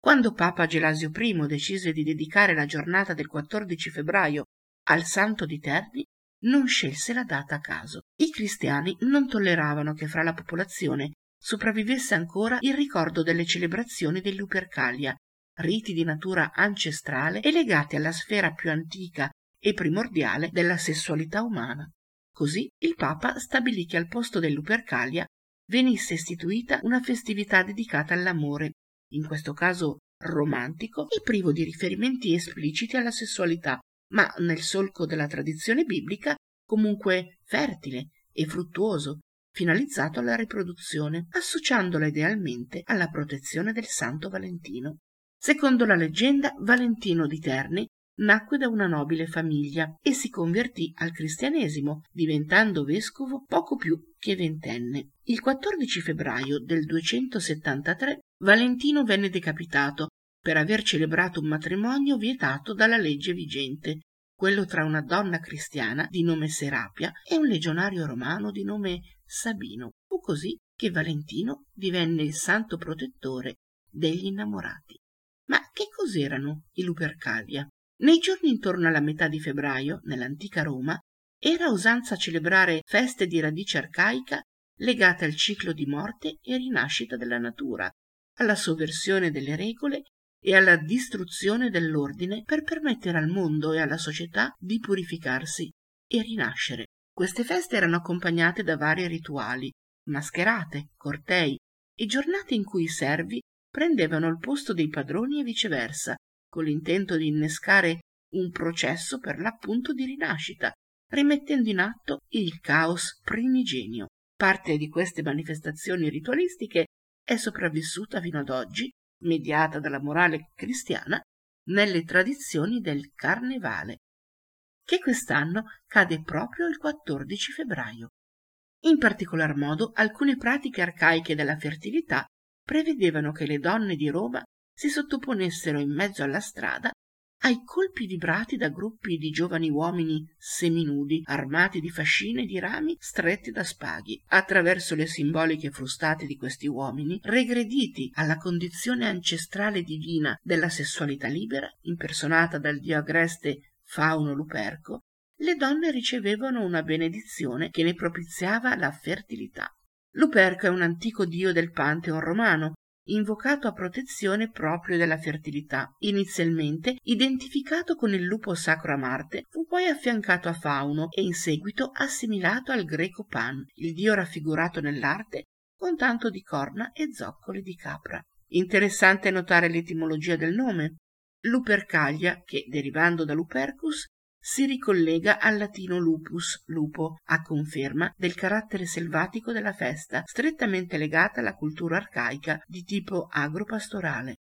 [SPEAKER 18] Quando Papa Gelasio I decise di dedicare la giornata del 14 febbraio al santo di Terni, non scelse la data a caso. I cristiani non tolleravano che fra la popolazione sopravvivesse ancora il ricordo delle celebrazioni del Lupercalia, riti di natura ancestrale e legati alla sfera più antica e primordiale della sessualità umana. Così il Papa stabilì che al posto del Lupercalia venisse istituita una festività dedicata all'amore, in questo caso romantico e privo di riferimenti espliciti alla sessualità, ma nel solco della tradizione biblica comunque fertile e fruttuoso, finalizzato alla riproduzione, associandola idealmente alla protezione del Santo Valentino. Secondo la leggenda, Valentino di Terni nacque da una nobile famiglia e si convertì al cristianesimo, diventando vescovo poco più che ventenne. Il 14 febbraio del 273 Valentino venne decapitato per aver celebrato un matrimonio vietato dalla legge vigente, quello tra una donna cristiana di nome Serapia e un legionario romano di nome Sabino. Fu così che Valentino divenne il santo protettore degli innamorati. Ma che cos'erano i Lupercalia? Nei giorni intorno alla metà di febbraio, nell'antica Roma, era usanza celebrare feste di radice arcaica legate al ciclo di morte e rinascita della natura, alla sovversione delle regole e alla distruzione dell'ordine per permettere al mondo e alla società di purificarsi e rinascere. Queste feste erano accompagnate da vari rituali, mascherate, cortei e giornate in cui i servi prendevano il posto dei padroni e viceversa, con l'intento di innescare un processo per l'appunto di rinascita, rimettendo in atto il caos primigenio. Parte di queste manifestazioni ritualistiche è sopravvissuta fino ad oggi, mediata dalla morale cristiana, nelle tradizioni del carnevale, che quest'anno cade proprio il 14 febbraio. In particolar modo alcune pratiche arcaiche della fertilità prevedevano che le donne di Roma si sottoponessero in mezzo alla strada ai colpi vibrati da gruppi di giovani uomini seminudi, armati di fascine e di rami stretti da spaghi. Attraverso le simboliche frustate di questi uomini, regrediti alla condizione ancestrale divina della sessualità libera, impersonata dal dio agreste Fauno Luperco, le donne ricevevano una benedizione che ne propiziava la fertilità. Luperco è un antico dio del Pantheon romano, invocato a protezione proprio della fertilità. Inizialmente identificato con il lupo sacro a Marte, fu poi affiancato a Fauno e in seguito assimilato al greco Pan, il dio raffigurato nell'arte con tanto di corna e zoccoli di capra. Interessante notare l'etimologia del nome. Lupercalia, che derivando da Lupercus si ricollega al latino lupus, lupo, a conferma del carattere selvatico della festa, strettamente legata alla cultura arcaica di tipo agropastorale.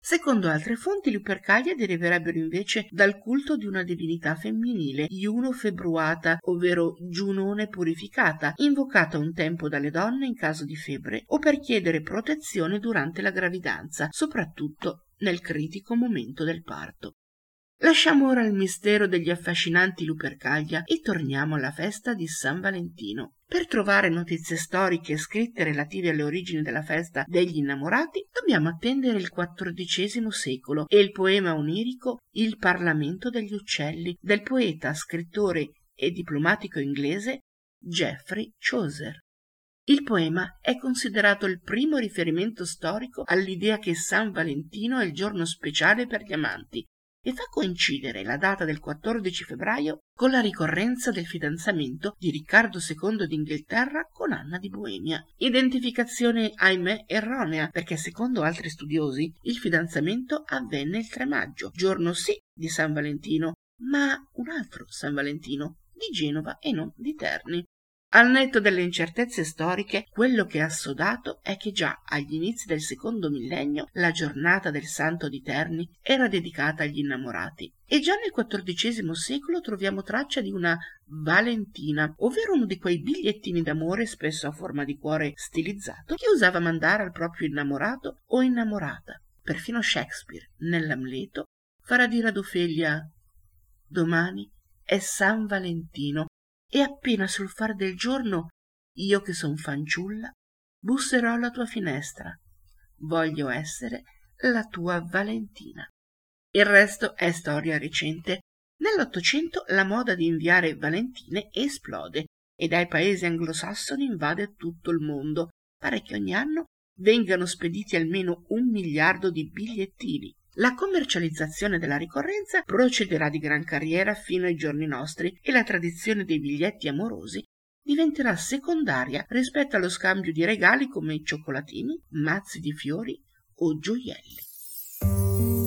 [SPEAKER 18] Secondo altre fonti, Lupercalia deriverebbero invece dal culto di una divinità femminile, Juno februata, ovvero Giunone purificata, invocata un tempo dalle donne in caso di febbre o per chiedere protezione durante la gravidanza, soprattutto nel critico momento del parto. Lasciamo ora il mistero degli affascinanti Lupercalia e torniamo alla festa di San Valentino. Per trovare notizie storiche scritte relative alle origini della festa degli innamorati, dobbiamo attendere il XIV secolo e il poema onirico Il Parlamento degli Uccelli del poeta, scrittore e diplomatico inglese Geoffrey Chaucer. Il poema è considerato il primo riferimento storico all'idea che San Valentino è il giorno speciale per gli amanti e fa coincidere la data del 14 febbraio con la ricorrenza del fidanzamento di Riccardo II d'Inghilterra con Anna di Boemia. Identificazione, ahimè, erronea, perché secondo altri studiosi il fidanzamento avvenne il 3 maggio, giorno sì di San Valentino, ma un altro San Valentino, di Genova e non di Terni. Al netto delle incertezze storiche, quello che è assodato è che già agli inizi del secondo millennio la giornata del Santo di Terni era dedicata agli innamorati e già nel XIV secolo troviamo traccia di una Valentina, ovvero uno di quei bigliettini d'amore spesso a forma di cuore stilizzato che usava mandare al proprio innamorato o innamorata. Perfino Shakespeare, nell'Amleto, farà dire ad Ofelia Domani è San Valentino e appena sul far del giorno io che son fanciulla busserò alla tua finestra. Voglio essere la tua valentina. Il resto è storia recente. Nell'ottocento la moda di inviare valentine esplode e dai paesi anglosassoni invade tutto il mondo. Pare che ogni anno vengano spediti almeno un miliardo di bigliettini la commercializzazione della ricorrenza procederà di gran carriera fino ai giorni nostri e la tradizione dei biglietti amorosi diventerà secondaria rispetto allo scambio di regali come cioccolatini, mazzi di fiori o gioielli.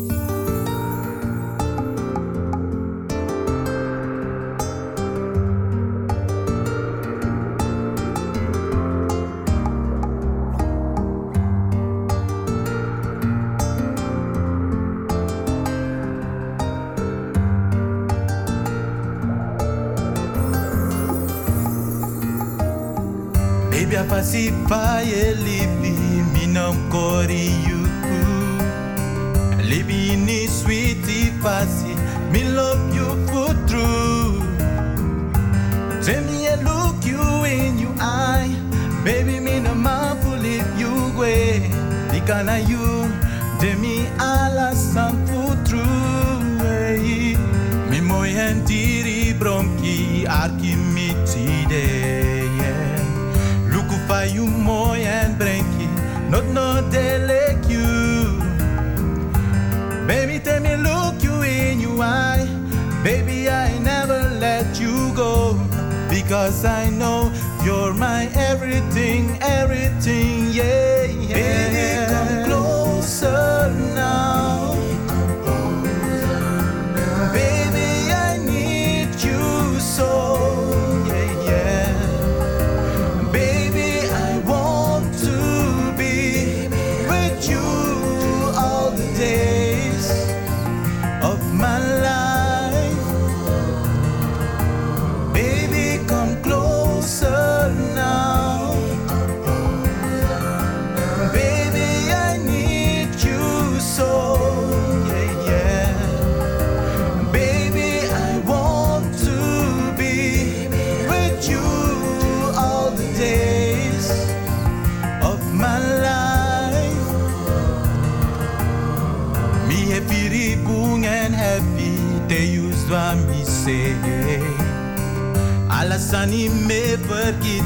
[SPEAKER 19] Fancy pie libi no kori you. Libi ni sweetie fancy me love you for true. Tell me I look you in your eye, baby me no man leave you way. Because you, Because I know you're my everything, everything, yeah, yeah. Baby, come closer se Alasan ime pergi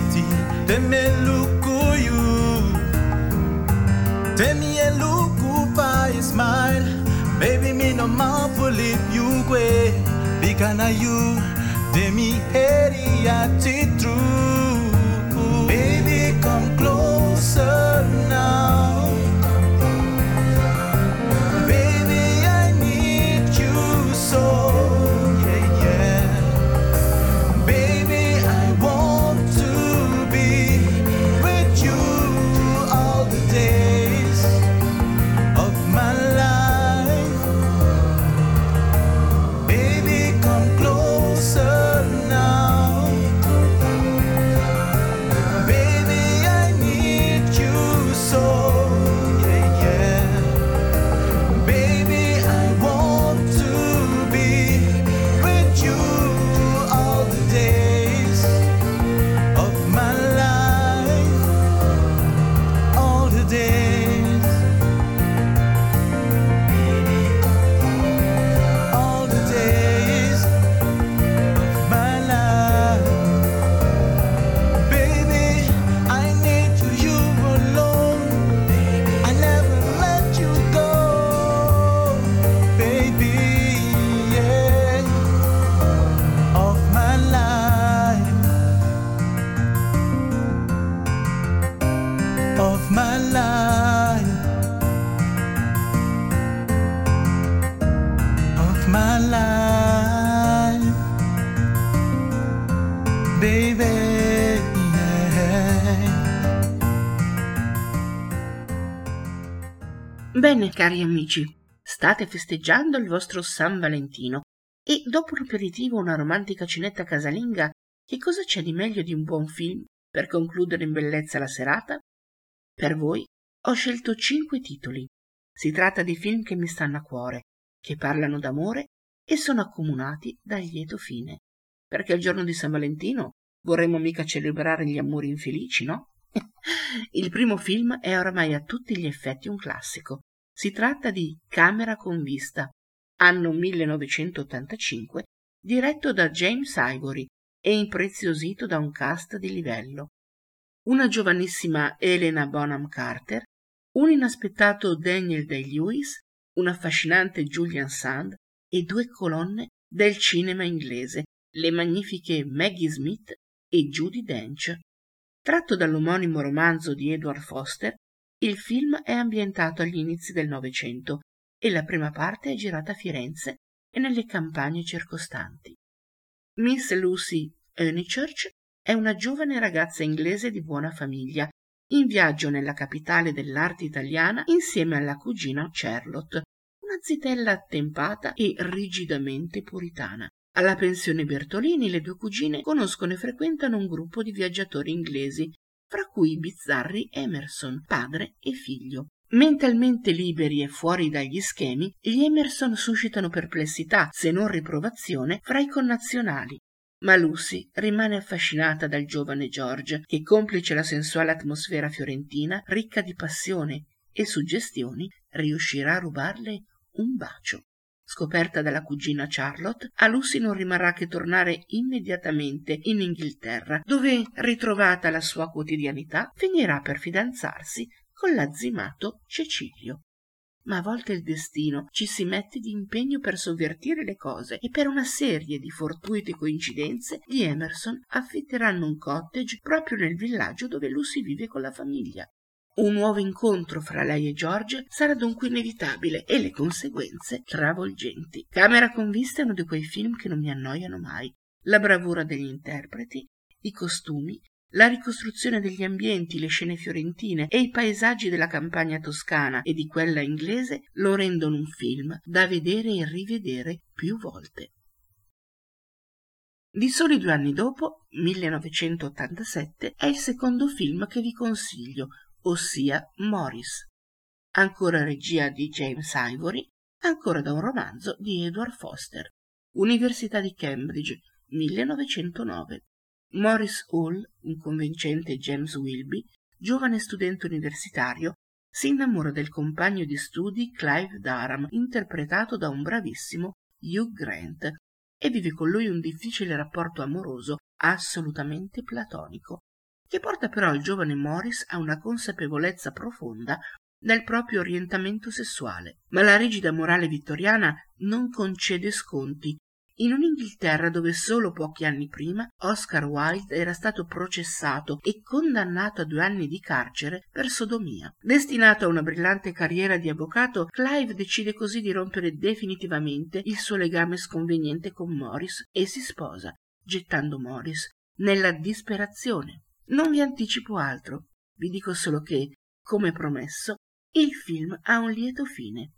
[SPEAKER 19] Teme luku you Temi e luku pa is smile Baby me no ma fulip you kwe Bikana you Demi heri ya true Baby come closer now.
[SPEAKER 18] Bene, cari amici, state festeggiando il vostro San Valentino e dopo un aperitivo o una romantica cenetta casalinga, che cosa c'è di meglio di un buon film per concludere in bellezza la serata? Per voi ho scelto cinque titoli. Si tratta di film che mi stanno a cuore, che parlano d'amore e sono accomunati dal lieto fine. Perché il giorno di San Valentino vorremmo mica celebrare gli amori infelici, no? il primo film è oramai a tutti gli effetti un classico. Si tratta di Camera con vista, anno 1985, diretto da James Ivory e impreziosito da un cast di livello. Una giovanissima Helena Bonham Carter, un inaspettato Daniel Day-Lewis, un affascinante Julian Sand e due colonne del cinema inglese, le magnifiche Maggie Smith e Judy Dench. Tratto dall'omonimo romanzo di Edward Foster, il film è ambientato agli inizi del Novecento e la prima parte è girata a Firenze e nelle campagne circostanti. Miss Lucy Honeychurch è una giovane ragazza inglese di buona famiglia, in viaggio nella capitale dell'arte italiana insieme alla cugina Charlotte, una zitella attempata e rigidamente puritana. Alla pensione Bertolini le due cugine conoscono e frequentano un gruppo di viaggiatori inglesi, fra cui i bizzarri Emerson, padre e figlio. Mentalmente liberi e fuori dagli schemi, gli Emerson suscitano perplessità, se non riprovazione, fra i connazionali. Ma Lucy rimane affascinata dal giovane George, che complice la sensuale atmosfera fiorentina, ricca di passione e suggestioni, riuscirà a rubarle un bacio. Scoperta dalla cugina Charlotte, a Lucy non rimarrà che tornare immediatamente in Inghilterra, dove, ritrovata la sua quotidianità, finirà per fidanzarsi con l'azzimato Cecilio. Ma a volte il destino ci si mette di impegno per sovvertire le cose e per una serie di fortuite coincidenze gli Emerson affitteranno un cottage proprio nel villaggio dove Lucy vive con la famiglia. Un nuovo incontro fra lei e George sarà dunque inevitabile e le conseguenze travolgenti. Camera con vista è uno di quei film che non mi annoiano mai. La bravura degli interpreti, i costumi, la ricostruzione degli ambienti, le scene fiorentine e i paesaggi della campagna toscana e di quella inglese lo rendono un film da vedere e rivedere più volte. Di soli due anni dopo, 1987, è il secondo film che vi consiglio, ossia Morris. Ancora regia di James Ivory, ancora da un romanzo di Edward Foster. Università di Cambridge, 1909. Morris Hall, un convincente James Wilby, giovane studente universitario, si innamora del compagno di studi Clive Durham, interpretato da un bravissimo Hugh Grant, e vive con lui un difficile rapporto amoroso assolutamente platonico, che porta però il giovane Morris a una consapevolezza profonda del proprio orientamento sessuale. Ma la rigida morale vittoriana non concede sconti in un'Inghilterra dove solo pochi anni prima Oscar Wilde era stato processato e condannato a due anni di carcere per sodomia. Destinato a una brillante carriera di avvocato, Clive decide così di rompere definitivamente il suo legame sconveniente con Morris e si sposa, gettando Morris nella disperazione. Non vi anticipo altro, vi dico solo che, come promesso, il film ha un lieto fine.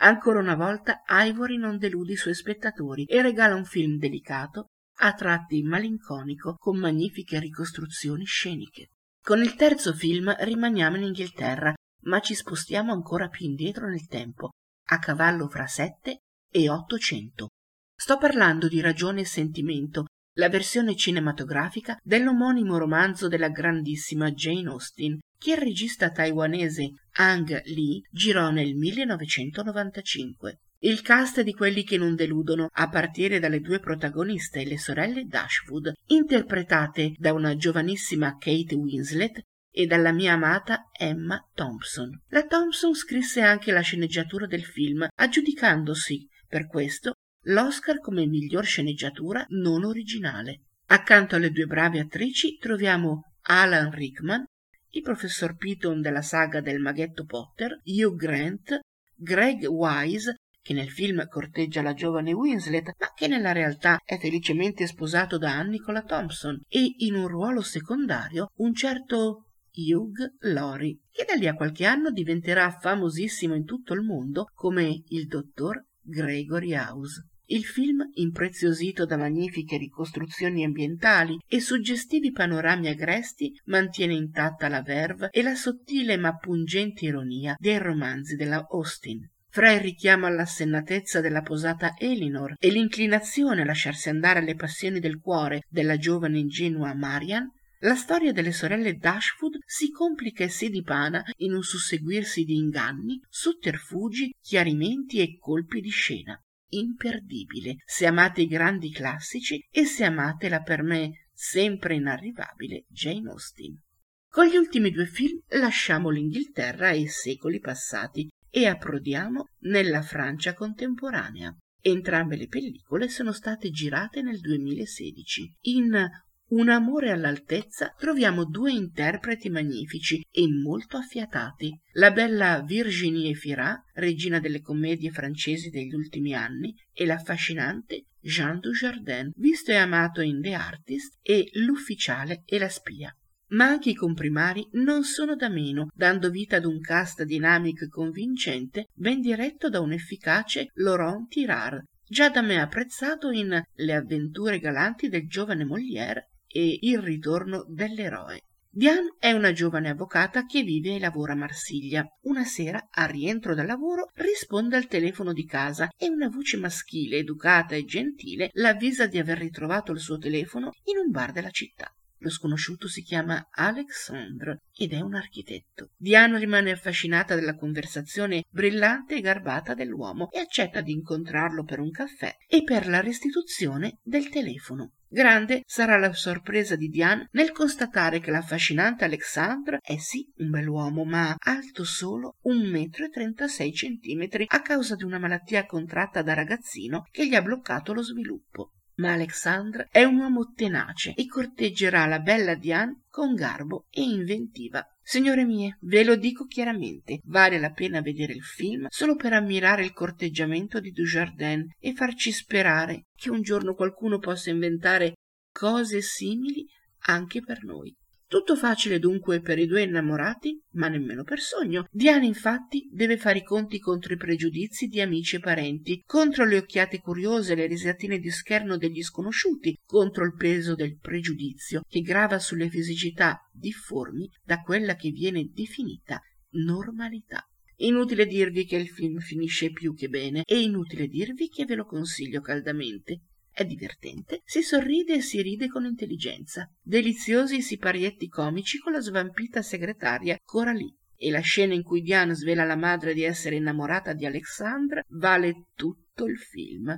[SPEAKER 18] Ancora una volta Ivory non delude i suoi spettatori e regala un film delicato, a tratti malinconico, con magnifiche ricostruzioni sceniche. Con il terzo film rimaniamo in Inghilterra, ma ci spostiamo ancora più indietro nel tempo, a cavallo fra sette e ottocento. Sto parlando di Ragione e Sentimento, la versione cinematografica dell'omonimo romanzo della grandissima Jane Austen, che il regista taiwanese Ang Lee girò nel 1995. Il cast di quelli che non deludono, a partire dalle due protagoniste, le sorelle Dashwood, interpretate da una giovanissima Kate Winslet e dalla mia amata Emma Thompson. La Thompson scrisse anche la sceneggiatura del film, aggiudicandosi, per questo, l'Oscar come miglior sceneggiatura non originale. Accanto alle due brave attrici troviamo Alan Rickman, il professor Piton della saga del maghetto Potter, Hugh Grant, Greg Wise che nel film corteggia la giovane Winslet, ma che nella realtà è felicemente sposato da Annicola Thompson, e in un ruolo secondario un certo Hugh Laurie, che da lì a qualche anno diventerà famosissimo in tutto il mondo come il dottor Gregory House. Il film, impreziosito da magnifiche ricostruzioni ambientali e suggestivi panorami agresti, mantiene intatta la verve e la sottile ma pungente ironia dei romanzi della Austin. Fra il richiamo all'assennatezza della posata Elinor e l'inclinazione a lasciarsi andare alle passioni del cuore della giovane ingenua Marian, la storia delle sorelle Dashwood si complica e si dipana in un susseguirsi di inganni, sotterfugi, chiarimenti e colpi di scena imperdibile se amate i grandi classici e se amate la per me sempre inarrivabile Jane Austen. Con gli ultimi due film lasciamo l'Inghilterra e i secoli passati e approdiamo nella Francia contemporanea. Entrambe le pellicole sono state girate nel 2016 in un amore all'altezza troviamo due interpreti magnifici e molto affiatati. La bella Virginie Fira, regina delle commedie francesi degli ultimi anni, e l'affascinante Jean Dujardin, visto e amato in The Artist e L'ufficiale e la spia. Ma anche i comprimari non sono da meno, dando vita ad un cast dinamico e convincente, ben diretto da un efficace Laurent Tirard, già da me apprezzato in Le avventure galanti del giovane Molière e Il ritorno dell'eroe. Diane è una giovane avvocata che vive e lavora a Marsiglia. Una sera, al rientro dal lavoro, risponde al telefono di casa e una voce maschile, educata e gentile l'avvisa di aver ritrovato il suo telefono in un bar della città. Lo sconosciuto si chiama Alexandre ed è un architetto. Diane rimane affascinata dalla conversazione brillante e garbata dell'uomo e accetta di incontrarlo per un caffè e per la restituzione del telefono. Grande sarà la sorpresa di Diane nel constatare che l'affascinante Alexandre è sì un bell'uomo, ma alto solo un metro e trentasei centimetri a causa di una malattia contratta da ragazzino che gli ha bloccato lo sviluppo. Ma Alexandre è un uomo tenace e corteggerà la bella Diane con garbo e inventiva. Signore mie, ve lo dico chiaramente, vale la pena vedere il film solo per ammirare il corteggiamento di Dujardin e farci sperare che un giorno qualcuno possa inventare cose simili anche per noi. Tutto facile dunque per i due innamorati, ma nemmeno per sogno. Diana infatti deve fare i conti contro i pregiudizi di amici e parenti, contro le occhiate curiose e le risatine di scherno degli sconosciuti, contro il peso del pregiudizio che grava sulle fisicità difformi da quella che viene definita normalità. Inutile dirvi che il film finisce più che bene e inutile dirvi che ve lo consiglio caldamente. È divertente, si sorride e si ride con intelligenza. Deliziosi i siparietti comici con la svampita segretaria Coralie. E la scena in cui Diane svela alla madre di essere innamorata di Alexandra vale tutto il film.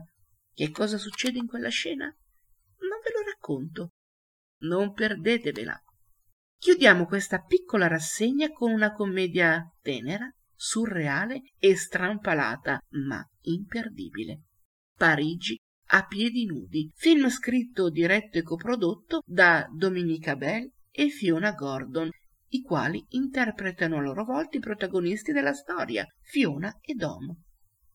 [SPEAKER 18] Che cosa succede in quella scena? Non ve lo racconto. Non perdetevela. Chiudiamo questa piccola rassegna con una commedia tenera, surreale e strampalata, ma imperdibile. Parigi a piedi nudi, film scritto, diretto e coprodotto da Dominica Bell e Fiona Gordon, i quali interpretano a loro volta i protagonisti della storia, Fiona e Dom.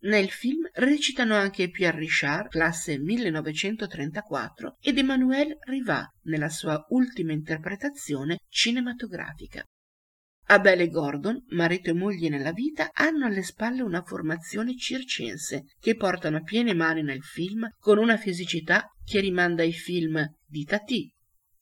[SPEAKER 18] Nel film recitano anche Pierre Richard, classe 1934, ed Emmanuel Rivat nella sua ultima interpretazione cinematografica. Abel e Gordon, marito e moglie nella vita, hanno alle spalle una formazione circense che portano a piene mani nel film con una fisicità che rimanda ai film di Tati,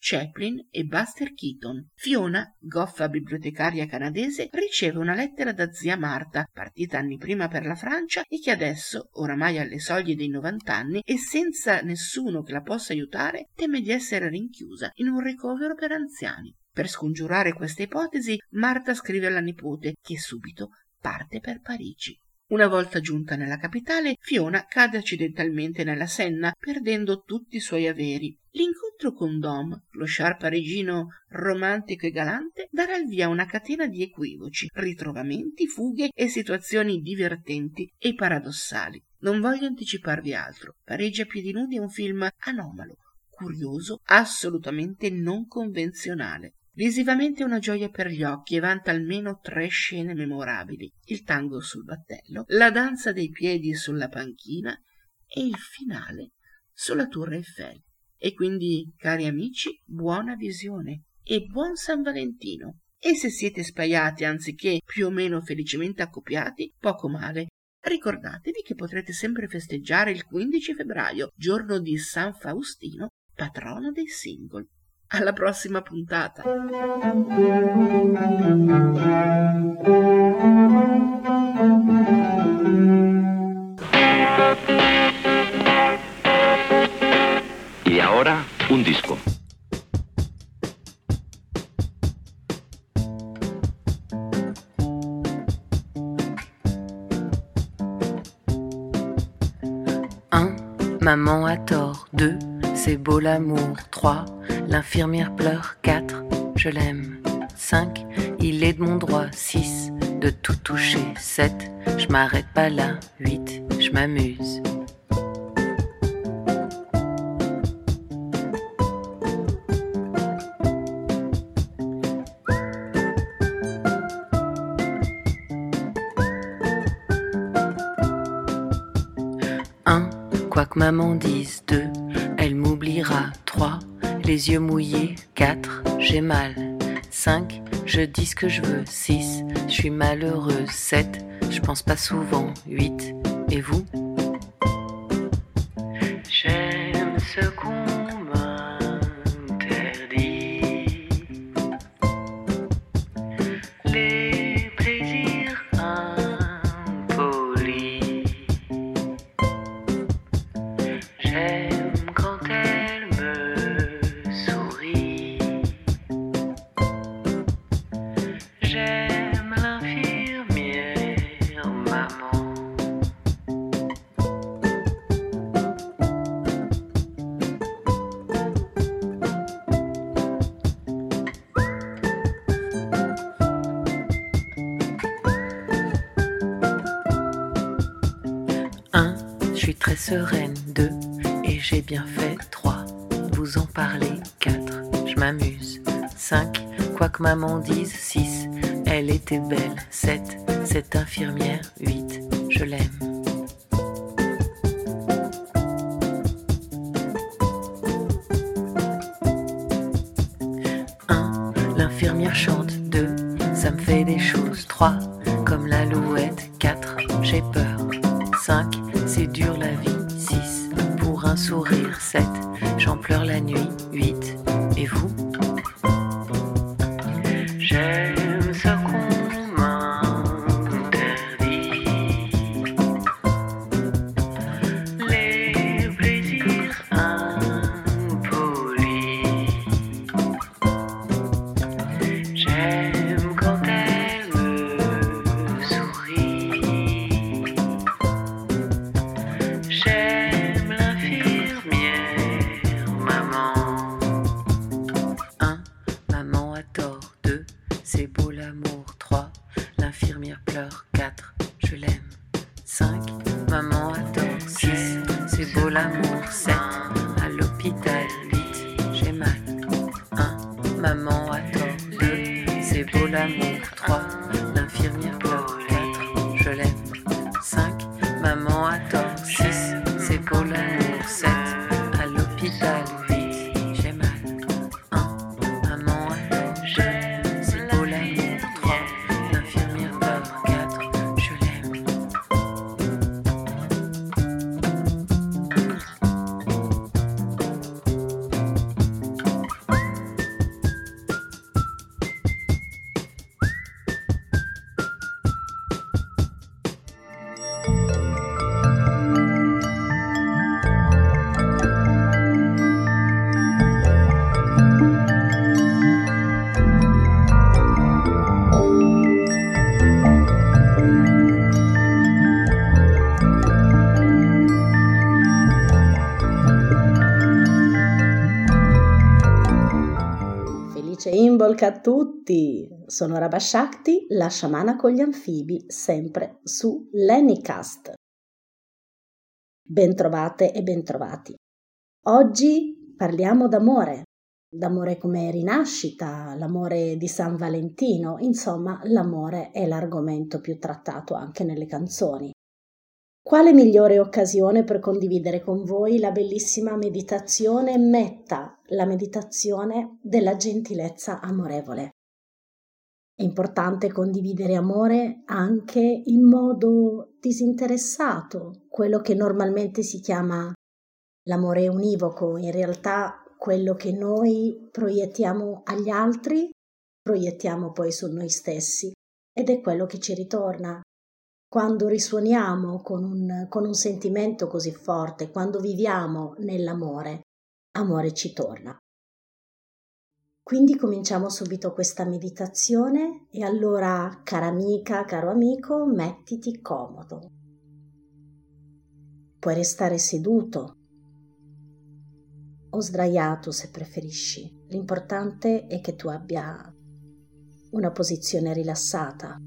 [SPEAKER 18] Chaplin e Buster Keaton. Fiona, goffa bibliotecaria canadese, riceve una lettera da zia Marta, partita anni prima per la Francia e che adesso, oramai alle soglie dei 90 anni e senza nessuno che la possa aiutare, teme di essere rinchiusa in un ricovero per anziani. Per scongiurare questa ipotesi, Marta scrive alla nipote, che subito parte per Parigi. Una volta giunta nella capitale, Fiona cade accidentalmente nella Senna, perdendo tutti i suoi averi. L'incontro con Dom, lo char parigino romantico e galante, darà il via a una catena di equivoci, ritrovamenti, fughe e situazioni divertenti e paradossali. Non voglio anticiparvi altro. Parigi a piedi nudi è un film anomalo, curioso, assolutamente non convenzionale. Visivamente una gioia per gli occhi e vanta almeno tre scene memorabili: il tango sul battello, la danza dei piedi sulla panchina e il finale sulla Tour Eiffel. E quindi, cari amici, buona visione e buon San Valentino. E se siete spaiati anziché più o meno felicemente accoppiati, poco male. Ricordatevi che potrete sempre festeggiare il 15 febbraio, giorno di San Faustino, patrono dei single. Alla prossima puntata.
[SPEAKER 20] Y ahora un disco.
[SPEAKER 21] Un, maman a tort. Deux, c'est beau l'amour. Trois, l'infirmière pleure. Quatre, je l'aime. Cinq, il est de mon droit. Six, de tout toucher. Sept, je m'arrête pas là. Huit, je m'amuse. Un, quoi que maman dise. Deux, elle m'oubliera. Trois, les yeux mouillés. Quatre, j'ai mal. Cinq, je dis ce que je veux. Six, je suis malheureuse. Sept, je pense pas souvent. Huit, et vous?
[SPEAKER 22] Imbolc a tutti! Sono Rabba Shakti, la sciamana con gli anfibi, sempre su Lennycast. Bentrovate e bentrovati. Oggi parliamo d'amore, d'amore come rinascita, l'amore di San Valentino, insomma l'amore è l'argomento più trattato anche nelle canzoni. Quale migliore occasione per condividere con voi la bellissima meditazione Metta, la meditazione della gentilezza amorevole. È importante condividere amore anche in modo disinteressato, quello che normalmente si chiama l'amore univoco, in realtà quello che noi proiettiamo agli altri, proiettiamo poi su noi stessi ed è quello che ci ritorna. Quando risuoniamo con un, con un sentimento così forte, quando viviamo nell'amore, amore ci torna. Quindi cominciamo subito questa meditazione e allora, cara amica, caro amico, mettiti comodo. Puoi restare seduto o sdraiato se preferisci. L'importante è che tu abbia una posizione rilassata.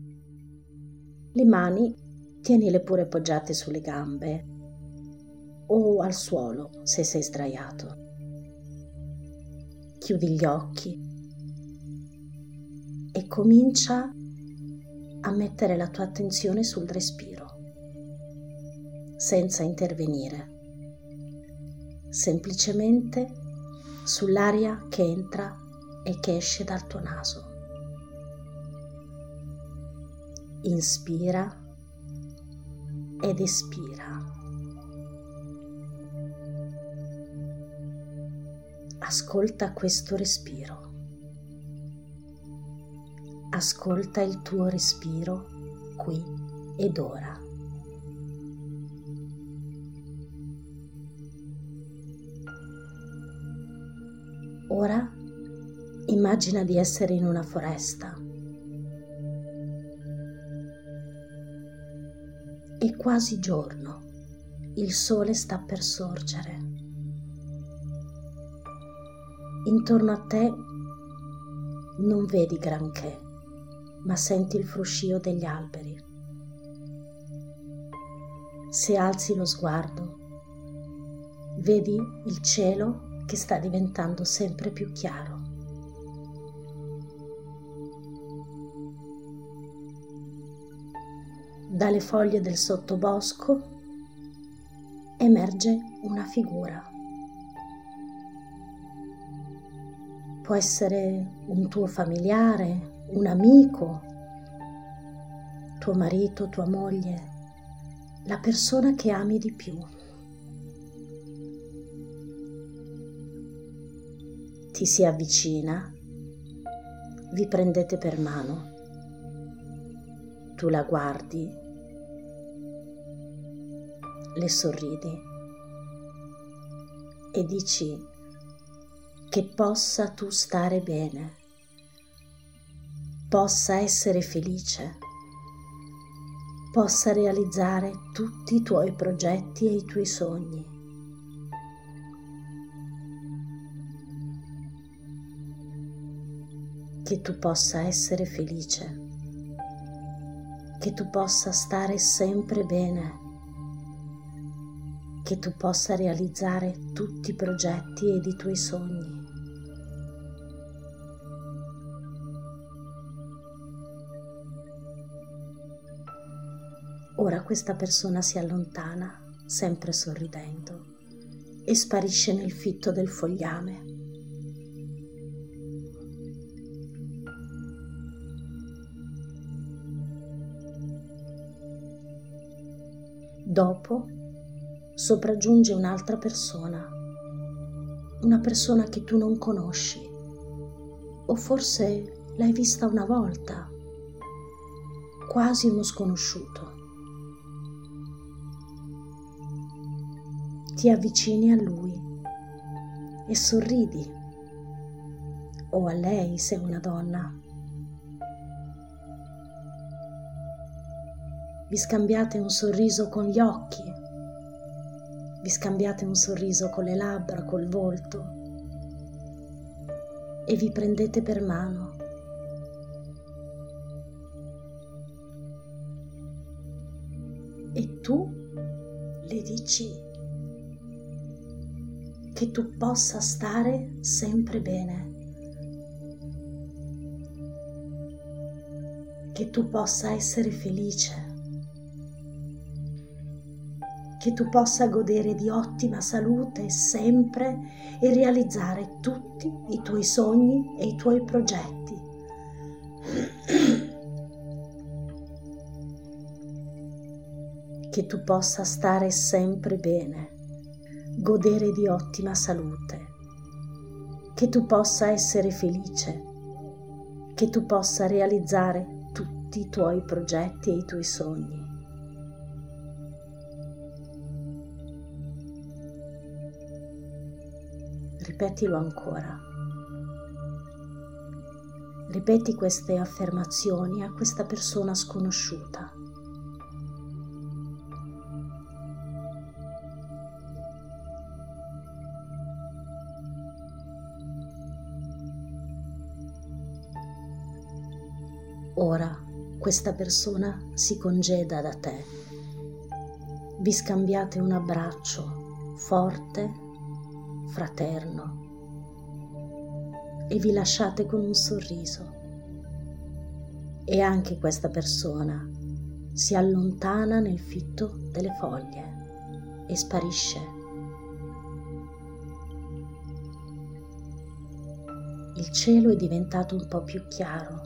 [SPEAKER 22] Le mani tienile pure poggiate sulle gambe o al suolo se sei sdraiato chiudi gli occhi e comincia a mettere la tua attenzione sul respiro, senza intervenire, semplicemente sull'aria che entra e che esce dal tuo naso. Inspira ed espira. Ascolta questo respiro. Ascolta il tuo respiro qui ed ora. Ora immagina di essere in una foresta. È quasi giorno, il sole sta per sorgere. Intorno a te non vedi granché, ma senti il fruscio degli alberi. Se alzi lo sguardo, vedi il cielo che sta diventando sempre più chiaro. Dalle foglie del sottobosco emerge una figura. Può essere un tuo familiare, un amico, tuo marito, tua moglie, la persona che ami di più. Ti si avvicina, vi prendete per mano, tu la guardi, le sorridi e dici che possa tu stare bene, possa essere felice, possa realizzare tutti i tuoi progetti e i tuoi sogni. Che tu possa essere felice, che tu possa stare sempre bene che tu possa realizzare tutti i progetti ed i tuoi sogni. Ora questa persona si allontana, sempre sorridendo, e sparisce nel fitto del fogliame. Dopo sopraggiunge un'altra persona, una persona che tu non conosci, o forse l'hai vista una volta, quasi uno sconosciuto. Ti avvicini a lui e sorridi, o a lei se una donna. Vi scambiate un sorriso con gli occhi vi scambiate un sorriso con le labbra, col volto e vi prendete per mano. E tu le dici che tu possa stare sempre bene, che tu possa essere felice, che tu possa godere di ottima salute sempre e realizzare tutti i tuoi sogni e i tuoi progetti. Che tu possa stare sempre bene, godere di ottima salute, che tu possa essere felice, che tu possa realizzare tutti i tuoi progetti e i tuoi sogni. Ripetilo ancora. Ripeti queste affermazioni a questa persona sconosciuta. Ora questa persona si congeda da te. Vi scambiate un abbraccio forte, fraterno e vi lasciate con un sorriso. E anche questa persona si allontana nel fitto delle foglie e sparisce. Il cielo è diventato un po' più chiaro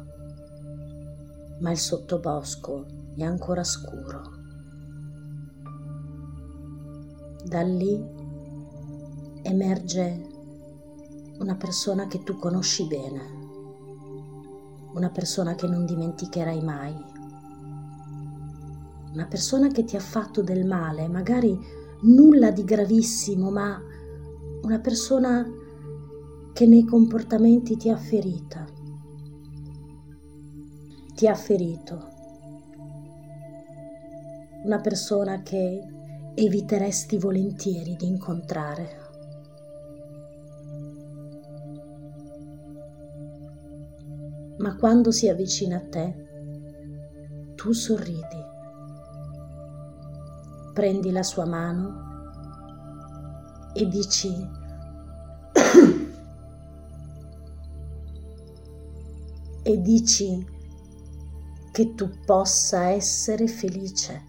[SPEAKER 22] ma il sottobosco è ancora scuro. Da lì emerge una persona che tu conosci bene, una persona che non dimenticherai mai, una persona che ti ha fatto del male, magari nulla di gravissimo, ma una persona che nei comportamenti ti ha ferita ti ha ferito, una persona che eviteresti volentieri di incontrare. Ma quando si avvicina a te, tu sorridi, prendi la sua mano e dici e dici che tu possa essere felice,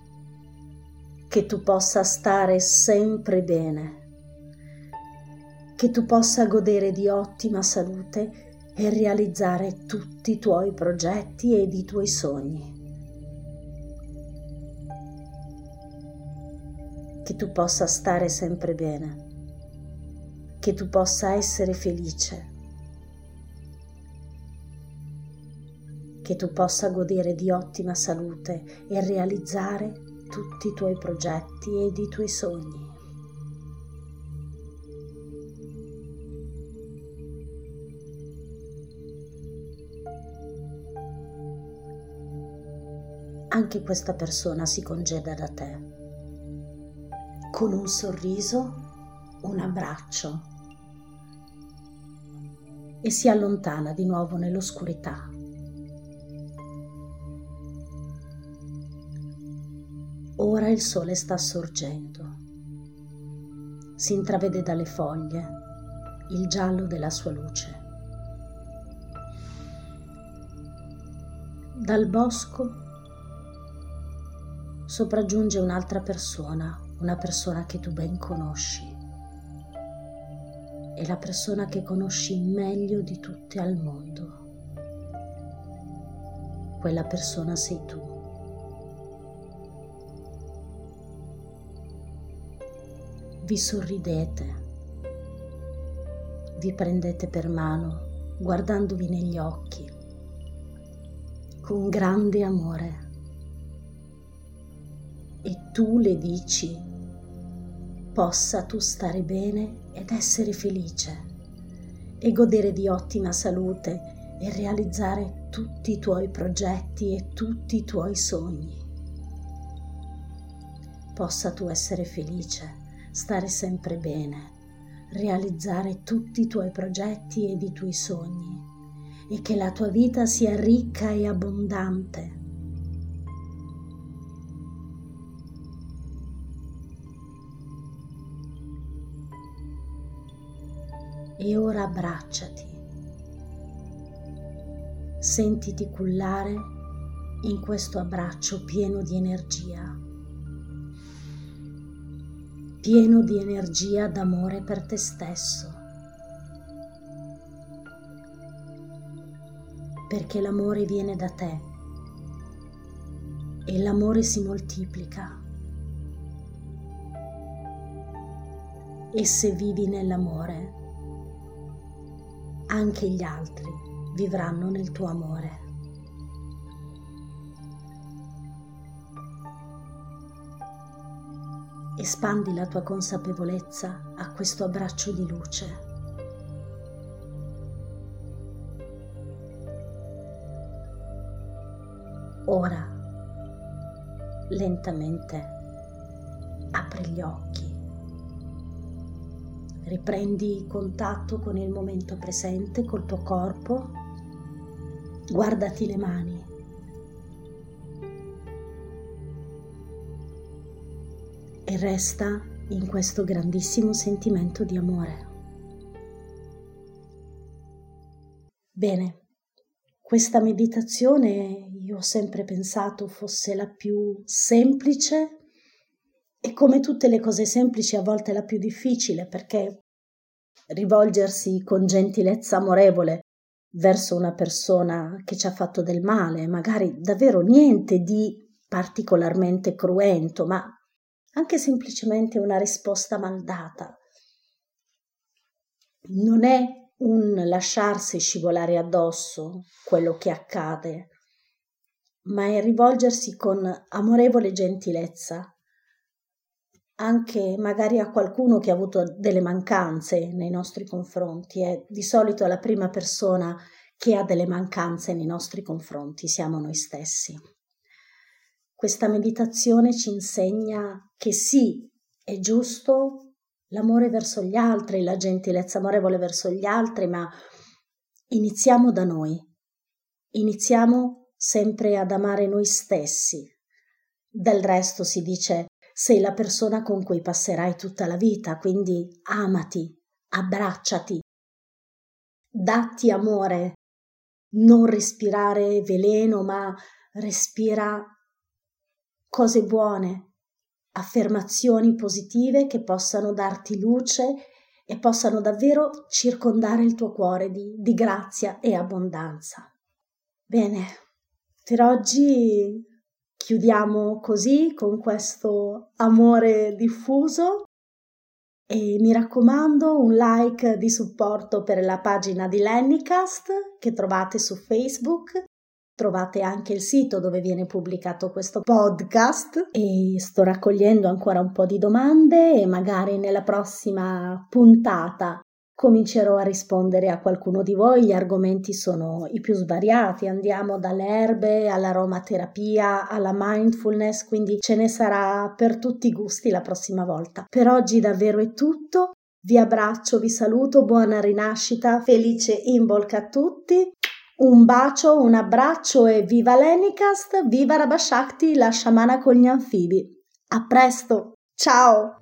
[SPEAKER 22] che tu possa stare sempre bene, che tu possa godere di ottima salute e realizzare tutti i tuoi progetti ed i tuoi sogni. Che tu possa stare sempre bene, che tu possa essere felice che tu possa godere di ottima salute e realizzare tutti i tuoi progetti ed i tuoi sogni. Anche questa persona si congeda da te con un sorriso, un abbraccio e si allontana di nuovo nell'oscurità. Ora il sole sta sorgendo. Si intravede dalle foglie il giallo della sua luce. Dal bosco sopraggiunge un'altra persona, una persona che tu ben conosci. È la persona che conosci meglio di tutte al mondo. Quella persona sei tu. Vi sorridete, vi prendete per mano guardandovi negli occhi con grande amore e tu le dici possa tu stare bene ed essere felice e godere di ottima salute e realizzare tutti i tuoi progetti e tutti i tuoi sogni. Possa tu essere felice stare sempre bene, realizzare tutti i tuoi progetti ed i tuoi sogni e che la tua vita sia ricca e abbondante. E ora abbracciati. Sentiti cullare in questo abbraccio pieno di energia, pieno di energia d'amore per te stesso. Perché l'amore viene da te e l'amore si moltiplica. E se vivi nell'amore, anche gli altri vivranno nel tuo amore. Espandi la tua consapevolezza a questo abbraccio di luce. Ora, lentamente, apri gli occhi. Riprendi contatto con il momento presente, col tuo corpo. Guardati le mani. E resta in questo grandissimo sentimento di amore. Bene, questa meditazione io ho sempre pensato fosse la più semplice e come tutte le cose semplici a volte la più difficile perché rivolgersi con gentilezza amorevole verso una persona che ci ha fatto del male, magari davvero niente di particolarmente cruento, ma anche semplicemente una risposta maldata. Non è un lasciarsi scivolare addosso quello che accade, ma è rivolgersi con amorevole gentilezza anche magari a qualcuno che ha avuto delle mancanze nei nostri confronti. È di solito la prima persona che ha delle mancanze nei nostri confronti, siamo noi stessi. Questa meditazione ci insegna che sì, è giusto l'amore verso gli altri, la gentilezza amorevole verso gli altri, ma iniziamo da noi. Iniziamo sempre ad amare noi stessi. Del resto si dice sei la persona con cui passerai tutta la vita, quindi amati, abbracciati, datti amore, non respirare veleno, ma respira cose buone, affermazioni positive che possano darti luce e possano davvero circondare il tuo cuore di, di grazia e abbondanza. Bene, per oggi chiudiamo così con questo amore diffuso e mi raccomando un like di supporto per la pagina di Lennycast che trovate su Facebook. Trovate anche il sito dove viene pubblicato questo podcast e sto raccogliendo ancora un po' di domande e magari nella prossima puntata comincerò a rispondere a qualcuno di voi. Gli argomenti sono i più svariati, andiamo dalle erbe all'aromaterapia, alla mindfulness, quindi ce ne sarà per tutti i gusti la prossima volta. Per oggi davvero è tutto. Vi abbraccio, vi saluto, buona rinascita, felice involca a tutti. Un bacio, un abbraccio e viva Lenicast, viva Rabashakti, la sciamana con gli anfibi. A presto, ciao!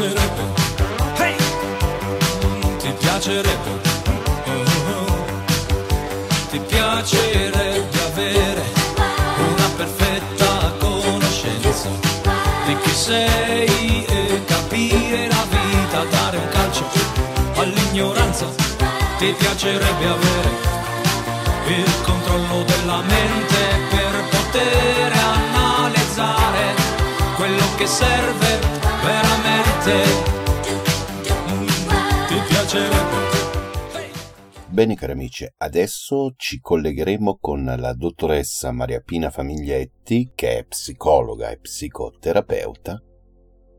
[SPEAKER 23] Piacerebbe, hey! ti piacerebbe. oh, oh. Ti piacerebbe avere una perfetta conoscenza sei e capire la vita, dare un calcio all'ignoranza, ti piacerebbe avere il controllo della mente per poter analizzare quello che serve veramente. Ti piacerebbe
[SPEAKER 4] Bene cari amici, adesso ci collegheremo con la dottoressa Maria Pina Famiglietti, che è psicologa e psicoterapeuta,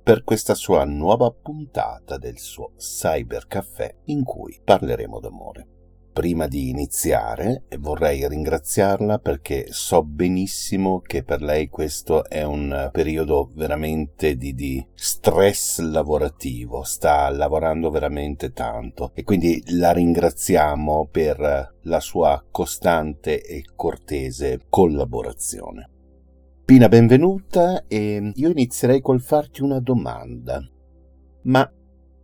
[SPEAKER 4] per questa sua nuova puntata del suo Cyber Caffè in cui parleremo d'amore. Prima di iniziare vorrei ringraziarla perché so benissimo che per lei questo è un periodo veramente di, di, stress lavorativo, sta lavorando veramente tanto e quindi la ringraziamo per la sua costante e cortese collaborazione. Pina, benvenuta e io inizierei col farti una domanda. Ma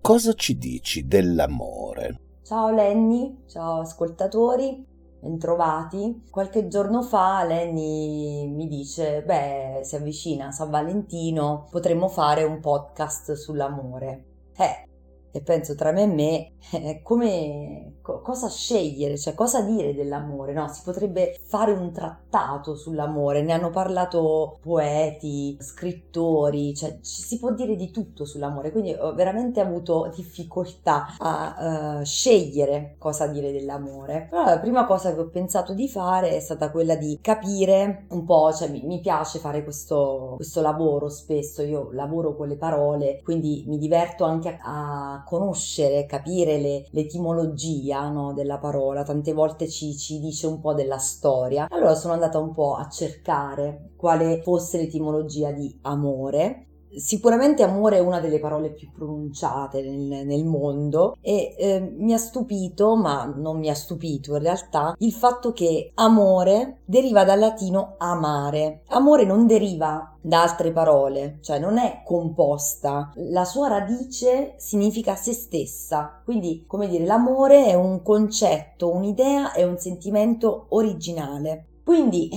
[SPEAKER 4] cosa ci dici dell'amore?
[SPEAKER 24] Ciao Lenny, ciao ascoltatori, bentrovati. Qualche giorno fa Lenny mi dice, beh, si avvicina San Valentino, potremmo fare un podcast sull'amore. Eh, e penso tra me e me, eh, come, co- cosa scegliere, cioè cosa dire dell'amore, no? Si potrebbe fare un trattato sull'amore, ne hanno parlato poeti, scrittori, cioè ci si può dire di tutto sull'amore, quindi ho veramente avuto difficoltà a uh, scegliere cosa dire dell'amore. Però la prima cosa che ho pensato di fare è stata quella di capire un po', cioè mi, mi piace fare questo, questo lavoro spesso, io lavoro con le parole, quindi mi diverto anche a, a conoscere, capire le, l'etimologia no, della parola, tante volte ci, ci dice un po' della storia. Allora sono andata un po' a cercare quale fosse l'etimologia di amore Sicuramente amore è una delle parole più pronunciate nel, nel mondo e eh, mi ha stupito, ma non mi ha stupito in realtà, il fatto che amore deriva dal latino amare. Amore non deriva da altre parole, cioè non è composta, la sua radice significa se stessa, quindi come dire l'amore è un concetto, un'idea, è un sentimento originale. Quindi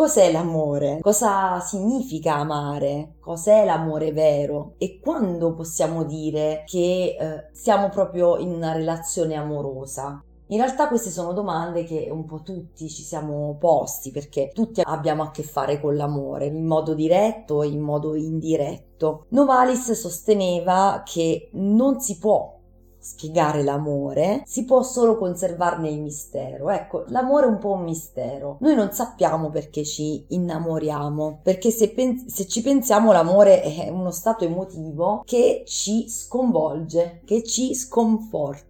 [SPEAKER 24] Cos'è l'amore? Cosa significa amare? Cos'è l'amore vero? E quando possiamo dire che eh, siamo proprio in una relazione amorosa? In realtà queste sono domande che un po' tutti ci siamo posti perché tutti abbiamo a che fare con l'amore, in modo diretto e in modo indiretto. Novalis sosteneva che non si può spiegare l'amore, si può solo conservarne il mistero. Ecco, l'amore è un po' un mistero. Noi non sappiamo perché ci innamoriamo, perché se, pen- se ci pensiamo l'amore è uno stato emotivo che ci sconvolge, che ci sconforta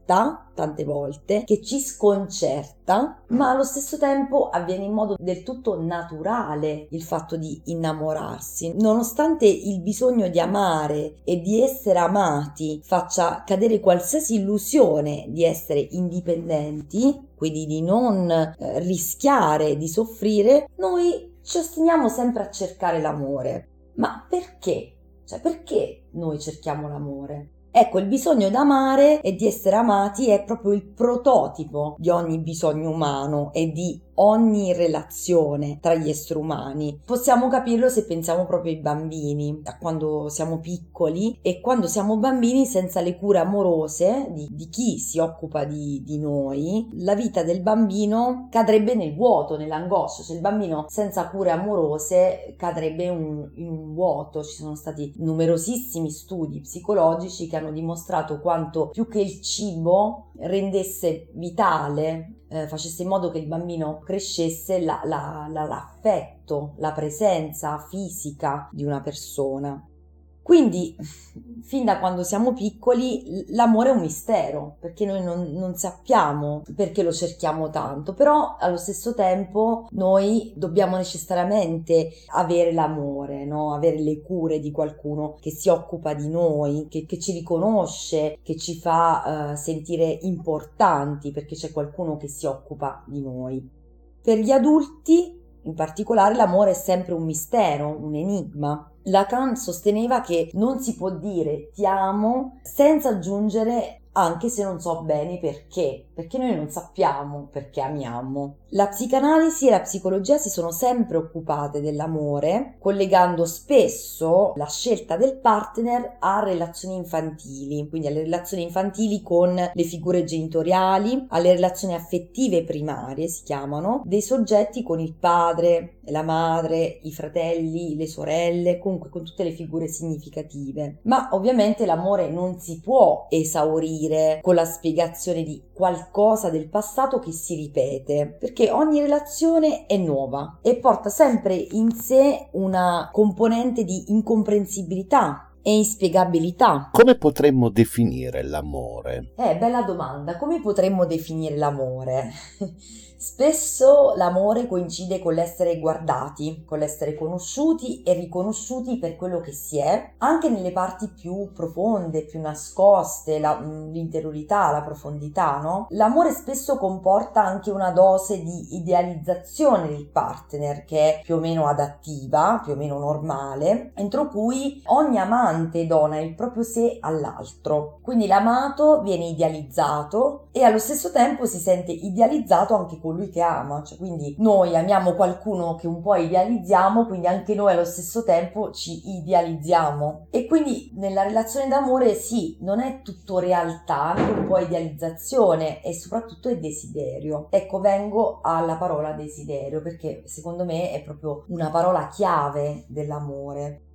[SPEAKER 24] tante volte, che ci sconcerta, ma allo stesso tempo avviene in modo del tutto naturale il fatto di innamorarsi. Nonostante il bisogno di amare e di essere amati faccia cadere qualsiasi illusione di essere indipendenti, quindi di non eh, rischiare di soffrire, noi ci ostiniamo sempre a cercare l'amore. Ma perché? Cioè, perché noi cerchiamo l'amore? Ecco, il bisogno d'amare e di essere amati è proprio il prototipo di ogni bisogno umano e di ogni relazione tra gli esseri umani. Possiamo capirlo se pensiamo proprio ai bambini, a quando siamo piccoli e quando siamo bambini senza le cure amorose di, di chi si occupa di, di, noi, la vita del bambino cadrebbe nel vuoto, nell'angoscia, cioè il bambino senza cure amorose cadrebbe un, in un vuoto. Ci sono stati numerosissimi studi psicologici che hanno dimostrato quanto più che il cibo rendesse vitale eh, facesse in modo che il bambino crescesse la, la, la, l'affetto, la presenza fisica di una persona. Quindi, fin da quando siamo piccoli, l'amore è un mistero, perché noi non, non, sappiamo perché lo cerchiamo tanto, però allo stesso tempo noi dobbiamo necessariamente avere l'amore, no? avere le cure di qualcuno che si occupa di noi, che, che ci riconosce, che ci fa uh, sentire importanti, perché c'è qualcuno che si occupa di noi. Per gli adulti, in particolare, l'amore è sempre un mistero, un enigma Lacan sosteneva che non si può dire ti amo senza aggiungere anche se non so bene perché, perché noi non sappiamo perché amiamo. La psicanalisi e la psicologia si sono sempre occupate dell'amore, collegando spesso la scelta del partner a relazioni infantili, quindi alle relazioni infantili con le figure genitoriali, alle relazioni affettive primarie si chiamano, dei soggetti con il padre, la madre, i fratelli, le sorelle, comunque con tutte le figure significative. Ma ovviamente l'amore non si può esaurire con la spiegazione di qualcosa del passato che si ripete, perché ogni relazione è nuova e porta sempre in sé una componente di incomprensibilità e inspiegabilità.
[SPEAKER 4] Come potremmo definire l'amore?
[SPEAKER 24] Eh, bella domanda. Come potremmo definire l'amore? Spesso l'amore coincide con l'essere guardati, con l'essere conosciuti e riconosciuti per quello che si è, anche nelle parti più profonde, più nascoste, la, mm, l'interiorità, la profondità, no? L'amore spesso comporta anche una dose di idealizzazione del partner che è più o meno adattiva, più o meno normale, entro cui ogni amante dona il proprio sé all'altro. Quindi l'amato viene idealizzato e allo stesso tempo si sente idealizzato anche con colui che ama, cioè quindi noi amiamo qualcuno che un po' idealizziamo, quindi anche noi allo stesso tempo ci idealizziamo. E quindi nella relazione d'amore sì, non è tutto realtà, anche un po' idealizzazione e soprattutto è desiderio. Ecco, vengo alla parola desiderio perché secondo me è proprio una parola chiave dell'amore.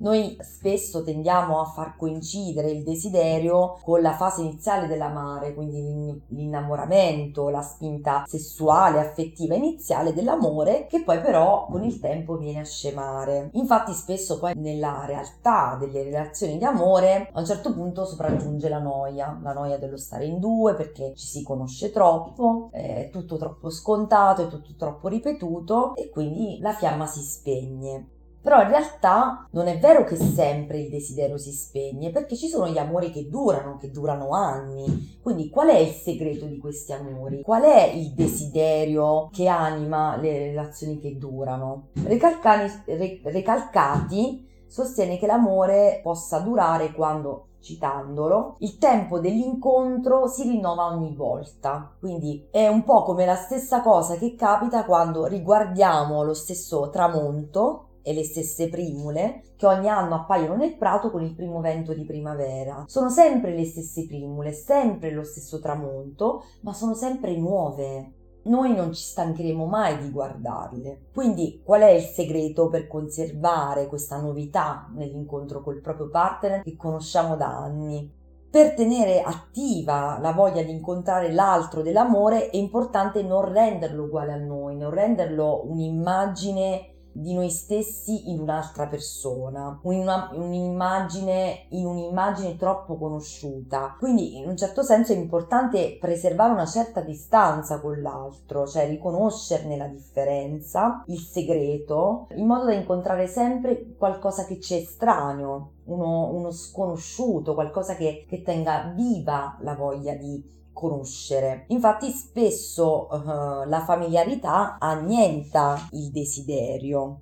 [SPEAKER 24] Noi spesso tendiamo a far coincidere il desiderio con la fase iniziale dell'amare, quindi l'innamoramento, la spinta sessuale, affettiva iniziale dell'amore, che poi però con il tempo viene a scemare. Infatti spesso poi nella realtà delle relazioni di amore a un certo punto sopraggiunge la noia, la noia dello stare in due perché ci si conosce troppo, è tutto troppo scontato, è tutto troppo ripetuto e quindi la fiamma si spegne. Però in realtà non è vero che sempre il desiderio si spegne, perché ci sono gli amori che durano, che durano anni. Quindi qual è il segreto di questi amori? Qual è il desiderio che anima le relazioni che durano? Recalcani, re, Recalcati sostiene che l'amore possa durare quando citandolo, il tempo dell'incontro si rinnova ogni volta. Quindi è un po' come la stessa cosa che capita quando riguardiamo lo stesso tramonto e le stesse primule che ogni anno appaiono nel prato con il primo vento di primavera. Sono sempre le stesse primule, sempre lo stesso tramonto, ma sono sempre nuove. Noi non ci stancheremo mai di guardarle. Quindi qual è il segreto per conservare questa novità nell'incontro col proprio partner che conosciamo da anni? Per tenere attiva la voglia di incontrare l'altro dell'amore è importante non renderlo uguale a noi, non renderlo un'immagine di noi stessi in un'altra persona, una, un'immagine in un'immagine troppo conosciuta. Quindi in un certo senso è importante preservare una certa distanza con l'altro, cioè riconoscerne la differenza, il segreto, in modo da incontrare sempre qualcosa che ci è estraneo, uno, uno sconosciuto, qualcosa che, che tenga viva la voglia di conoscere. Infatti spesso uh, la familiarità annienta il desiderio.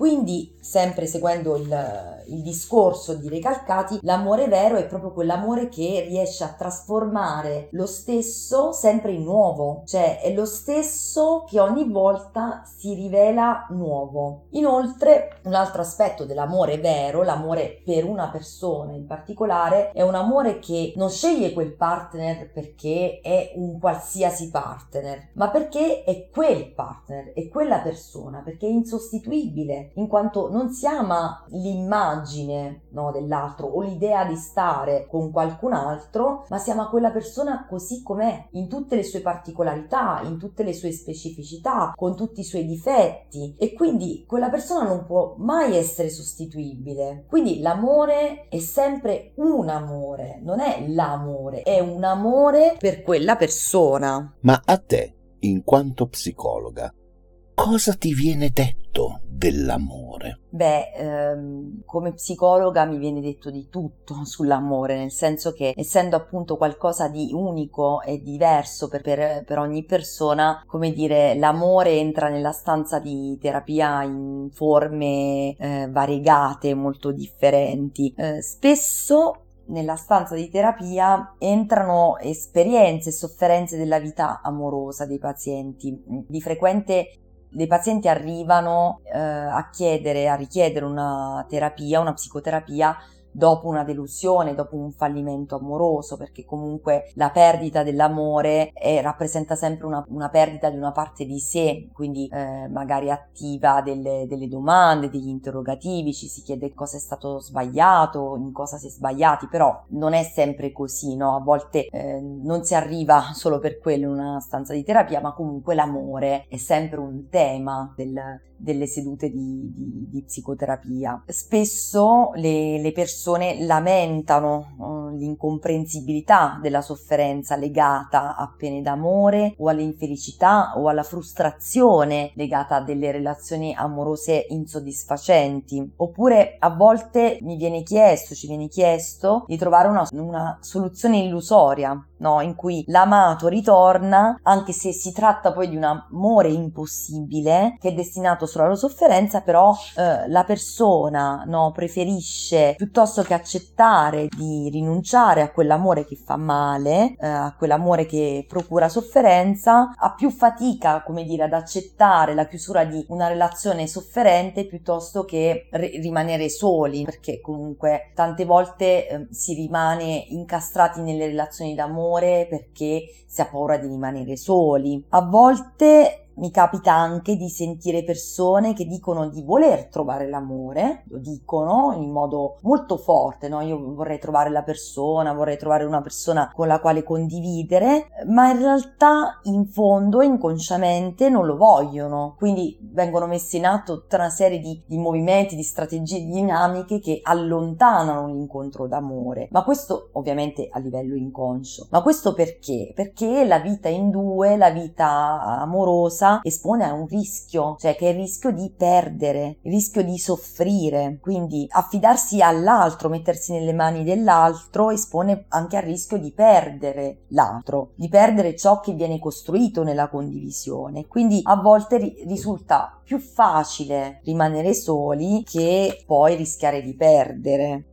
[SPEAKER 24] Quindi, sempre seguendo il, il, discorso di Recalcati, l'amore vero è proprio quell'amore che riesce a trasformare lo stesso sempre in nuovo, cioè è lo stesso che ogni volta si rivela nuovo. Inoltre, un altro aspetto dell'amore vero, l'amore per una persona in particolare, è un amore che non sceglie quel partner perché è un qualsiasi partner, ma perché è quel partner, è quella persona, perché è insostituibile in quanto non si ama l'immagine no, dell'altro o l'idea di stare con qualcun altro, ma si ama quella persona così com'è, in tutte le sue particolarità, in tutte le sue specificità, con tutti i suoi difetti e quindi quella persona non può mai essere sostituibile. Quindi l'amore è sempre un amore, non è l'amore, è un amore per quella persona.
[SPEAKER 4] Ma a te, in quanto psicologa, cosa ti viene detto dell'amore?
[SPEAKER 24] Beh, ehm, come psicologa mi viene detto di tutto sull'amore, nel senso che essendo appunto qualcosa di unico e diverso per, per, per ogni persona, come dire, l'amore entra nella stanza di terapia in forme eh, variegate, molto differenti. Eh, spesso nella stanza di terapia entrano esperienze e sofferenze della vita amorosa dei pazienti. Di frequente dei pazienti arrivano eh, a chiedere, a richiedere una terapia, una psicoterapia dopo una delusione, dopo un fallimento amoroso, perché comunque la perdita dell'amore è, rappresenta sempre una, una, perdita di una parte di sé, quindi eh, magari attiva delle, delle, domande, degli interrogativi, ci si chiede cosa è stato sbagliato, in cosa si è sbagliati, però non è sempre così, no? A volte eh, non si arriva solo per quello in una stanza di terapia, ma comunque l'amore è sempre un tema del, delle sedute di, di, di psicoterapia. Spesso le, le persone lamentano uh, l'incomprensibilità della sofferenza legata a pene d'amore o all'infelicità o alla frustrazione legata a delle relazioni amorose insoddisfacenti. Oppure a volte mi viene chiesto, ci viene chiesto di trovare una, una soluzione illusoria, no? in cui l'amato ritorna anche se si tratta poi di un amore impossibile che è destinato solo alla sofferenza, però eh, la persona no, preferisce piuttosto che accettare di rinunciare a quell'amore che fa male, eh, a quell'amore che procura sofferenza, ha più fatica, come dire, ad accettare la chiusura di una relazione sofferente piuttosto che r- rimanere soli, perché comunque tante volte eh, si rimane incastrati nelle relazioni d'amore perché si ha paura di rimanere soli. A volte mi capita anche di sentire persone che dicono di voler trovare l'amore, lo dicono in modo molto forte, no? Io vorrei trovare la persona, vorrei trovare una persona con la quale condividere, ma in realtà in fondo, inconsciamente, non lo vogliono. Quindi vengono messe in atto tutta una serie di, di movimenti, di strategie, di dinamiche che allontanano l'incontro d'amore. Ma questo ovviamente a livello inconscio. Ma questo perché? Perché la vita in due, la vita amorosa, espone a un rischio, cioè che è il rischio di perdere, il rischio di soffrire. Quindi affidarsi all'altro, mettersi nelle mani dell'altro, espone anche al rischio di perdere l'altro, di perdere ciò che viene costruito nella condivisione. Quindi a volte ri- risulta più facile rimanere soli che poi rischiare di perdere.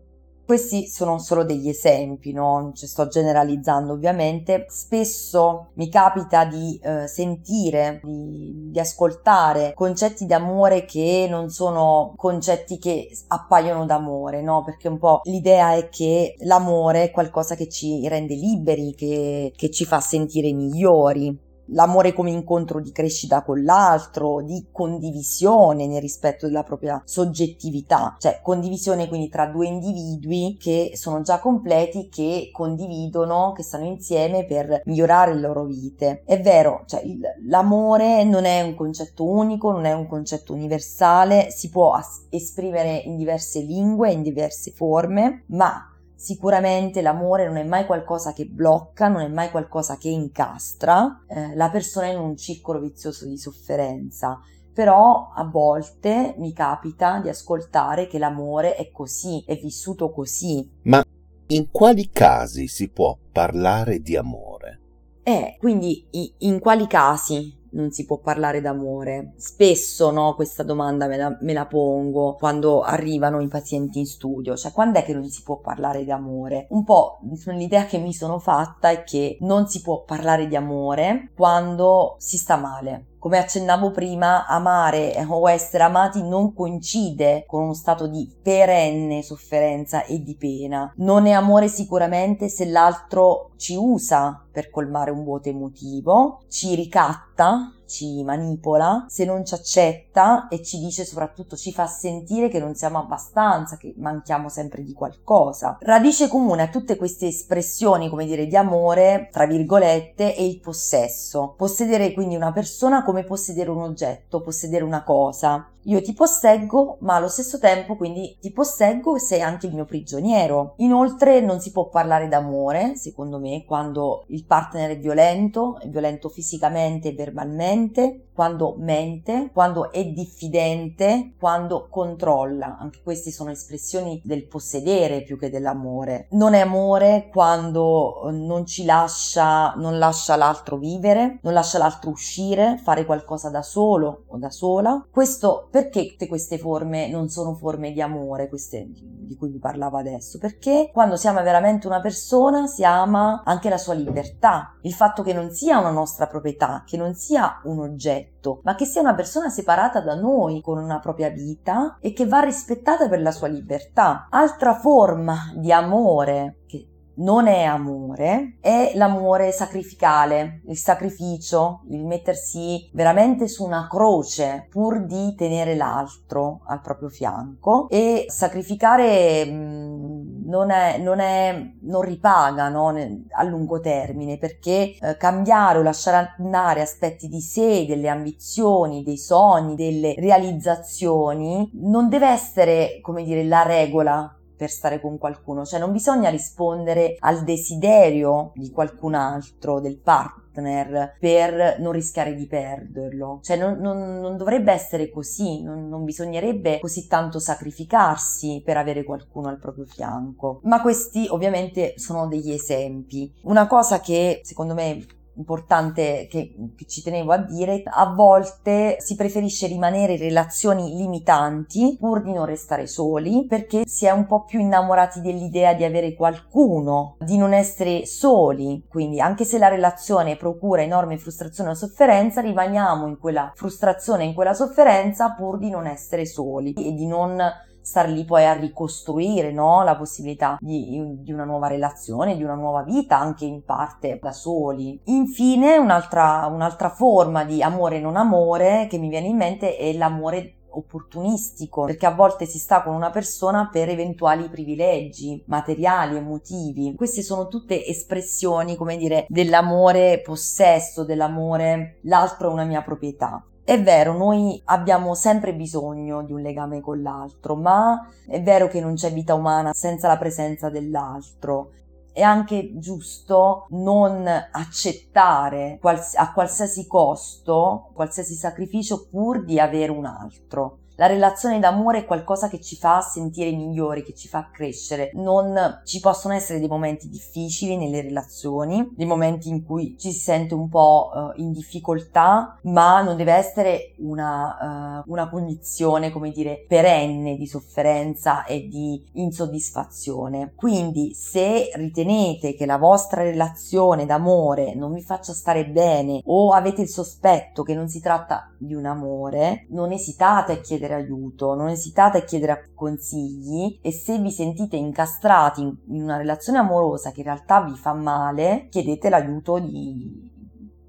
[SPEAKER 24] Questi sono solo degli esempi, no? Ci sto generalizzando ovviamente. Spesso mi capita di eh, sentire, di, di, ascoltare concetti d'amore che non sono concetti che appaiono d'amore, no? Perché un po' l'idea è che l'amore è qualcosa che ci rende liberi, che, che ci fa sentire migliori l'amore come incontro di crescita con l'altro, di condivisione nel rispetto della propria soggettività, cioè condivisione quindi tra due individui che sono già completi, che condividono, che stanno insieme per migliorare le loro vite. È vero, cioè il, l'amore non è un concetto unico, non è un concetto universale, si può as- esprimere in diverse lingue, in diverse forme, ma Sicuramente l'amore non è mai qualcosa che blocca, non è mai qualcosa che incastra eh, la persona in un circolo vizioso di sofferenza. Però a volte mi capita di ascoltare che l'amore è così, è vissuto così.
[SPEAKER 4] Ma in quali casi si può parlare di amore?
[SPEAKER 24] Eh, quindi in quali casi? Non si può parlare d'amore. Spesso no, questa domanda me la, me la, pongo quando arrivano i pazienti in studio, cioè quando è che non si può parlare d'amore? Un po' l'idea che mi sono fatta è che non si può parlare di amore quando si sta male come accennavo prima, amare o essere amati non coincide con uno stato di perenne sofferenza e di pena. Non è amore sicuramente se l'altro ci usa per colmare un vuoto emotivo, ci ricatta, ci manipola, se non ci accetta e ci dice soprattutto ci fa sentire che non siamo abbastanza, che manchiamo sempre di qualcosa. Radice comune a tutte queste espressioni, come dire, di amore, tra virgolette, è il possesso. Possedere quindi una persona come possedere un oggetto, possedere una cosa. Io ti posseggo, ma allo stesso tempo quindi ti posseggo e sei anche il mio prigioniero. Inoltre non si può parlare d'amore, secondo me, quando il partner è violento, è violento fisicamente e verbalmente, quando mente, quando è diffidente, quando controlla. Anche queste sono espressioni del possedere più che dell'amore. Non è amore quando non ci lascia, non lascia l'altro vivere, non lascia l'altro uscire, fare qualcosa da solo o da sola. Questo Perché tutte queste forme non sono forme di amore, queste di cui vi parlavo adesso? Perché quando si ama veramente una persona si ama anche la sua libertà, il fatto che non sia una nostra proprietà, che non sia un oggetto, ma che sia una persona separata da noi con una propria vita e che va rispettata per la sua libertà. Altra forma di amore che non è amore, è l'amore sacrificale, il sacrificio, il mettersi veramente su una croce pur di tenere l'altro al proprio fianco e sacrificare mh, non, è, non, è, non ripaga no? a lungo termine perché eh, cambiare o lasciare andare aspetti di sé, delle ambizioni, dei sogni, delle realizzazioni non deve essere, come dire, la regola per stare con qualcuno, cioè non bisogna rispondere al desiderio di qualcun altro, del partner, per non rischiare di perderlo, cioè non, non, non dovrebbe essere così, non, non bisognerebbe così tanto sacrificarsi per avere qualcuno al proprio fianco, ma questi ovviamente sono degli esempi. Una cosa che secondo me importante che, che, ci tenevo a dire, a volte si preferisce rimanere in relazioni limitanti pur di non restare soli perché si è un po' più innamorati dell'idea di avere qualcuno, di non essere soli, quindi anche se la relazione procura enorme frustrazione o sofferenza, rimaniamo in quella frustrazione, in quella sofferenza pur di non essere soli e di non star lì poi a ricostruire no? la possibilità di, di, una nuova relazione, di una nuova vita, anche in parte da soli. Infine, un'altra, un'altra forma di amore non amore che mi viene in mente è l'amore opportunistico, perché a volte si sta con una persona per eventuali privilegi materiali, emotivi. Queste sono tutte espressioni, come dire, dell'amore possesso, dell'amore l'altro è una mia proprietà. È vero, noi abbiamo sempre bisogno di un legame con l'altro, ma è vero che non c'è vita umana senza la presenza dell'altro. È anche giusto non accettare a qualsiasi costo, qualsiasi sacrificio pur di avere un altro. La relazione d'amore è qualcosa che ci fa sentire migliori, che ci fa crescere. Non ci possono essere dei momenti difficili nelle relazioni, dei momenti in cui ci si sente un po' uh, in difficoltà, ma non deve essere una, uh, una condizione, come dire, perenne di sofferenza e di insoddisfazione. Quindi, se ritenete che la vostra relazione d'amore non vi faccia stare bene o avete il sospetto che non si tratta di un amore, non esitate a chiedere chiedere aiuto, non esitate a chiedere consigli e se vi sentite incastrati in, una relazione amorosa che in realtà vi fa male, chiedete l'aiuto di,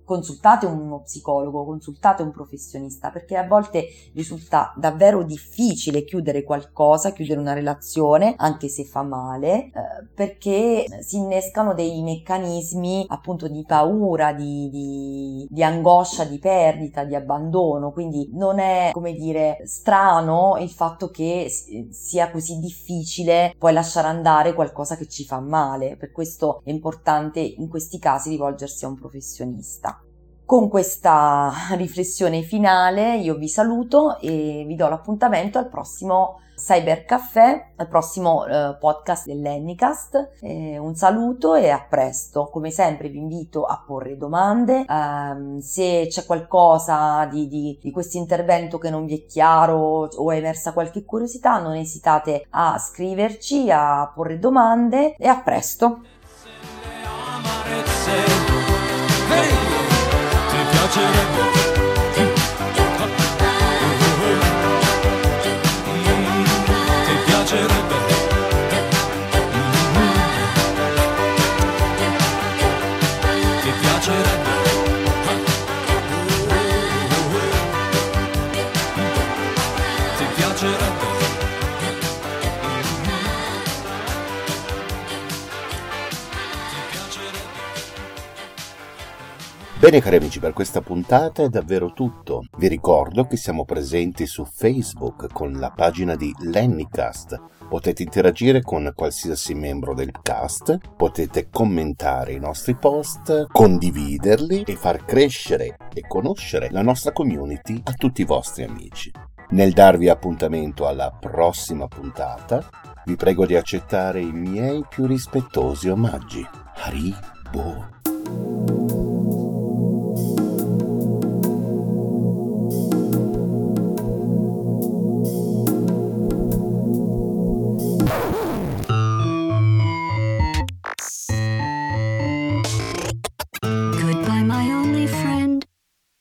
[SPEAKER 24] consultate uno psicologo, consultate un professionista, perché a volte risulta davvero difficile chiudere qualcosa, chiudere una relazione, anche se fa male, eh, perché si innescano dei meccanismi appunto di paura, di, di, di angoscia, di perdita, di abbandono, quindi non è come dire strano il fatto che sia così difficile poi lasciare andare qualcosa che ci fa male, per questo è importante in questi casi rivolgersi a un professionista. Con questa riflessione finale io vi saluto e vi do l'appuntamento al prossimo Cyber Caffè, al prossimo eh, podcast dell'Ennicast. Eh, un saluto e a presto. Come sempre vi invito a porre domande. Um, se c'è qualcosa di, di, di questo intervento che non vi è chiaro o è emersa qualche curiosità, non esitate a scriverci, a porre domande e a presto. Piacerebbe ti
[SPEAKER 4] Bene cari amici, per questa puntata è davvero tutto. Vi ricordo che siamo presenti su Facebook con la pagina di Lennycast. Potete interagire con qualsiasi membro del cast, potete commentare i nostri post, condividerli e far crescere e conoscere la nostra community a tutti i vostri amici. Nel darvi appuntamento alla prossima puntata, vi prego di accettare i miei più rispettosi omaggi. Haribo.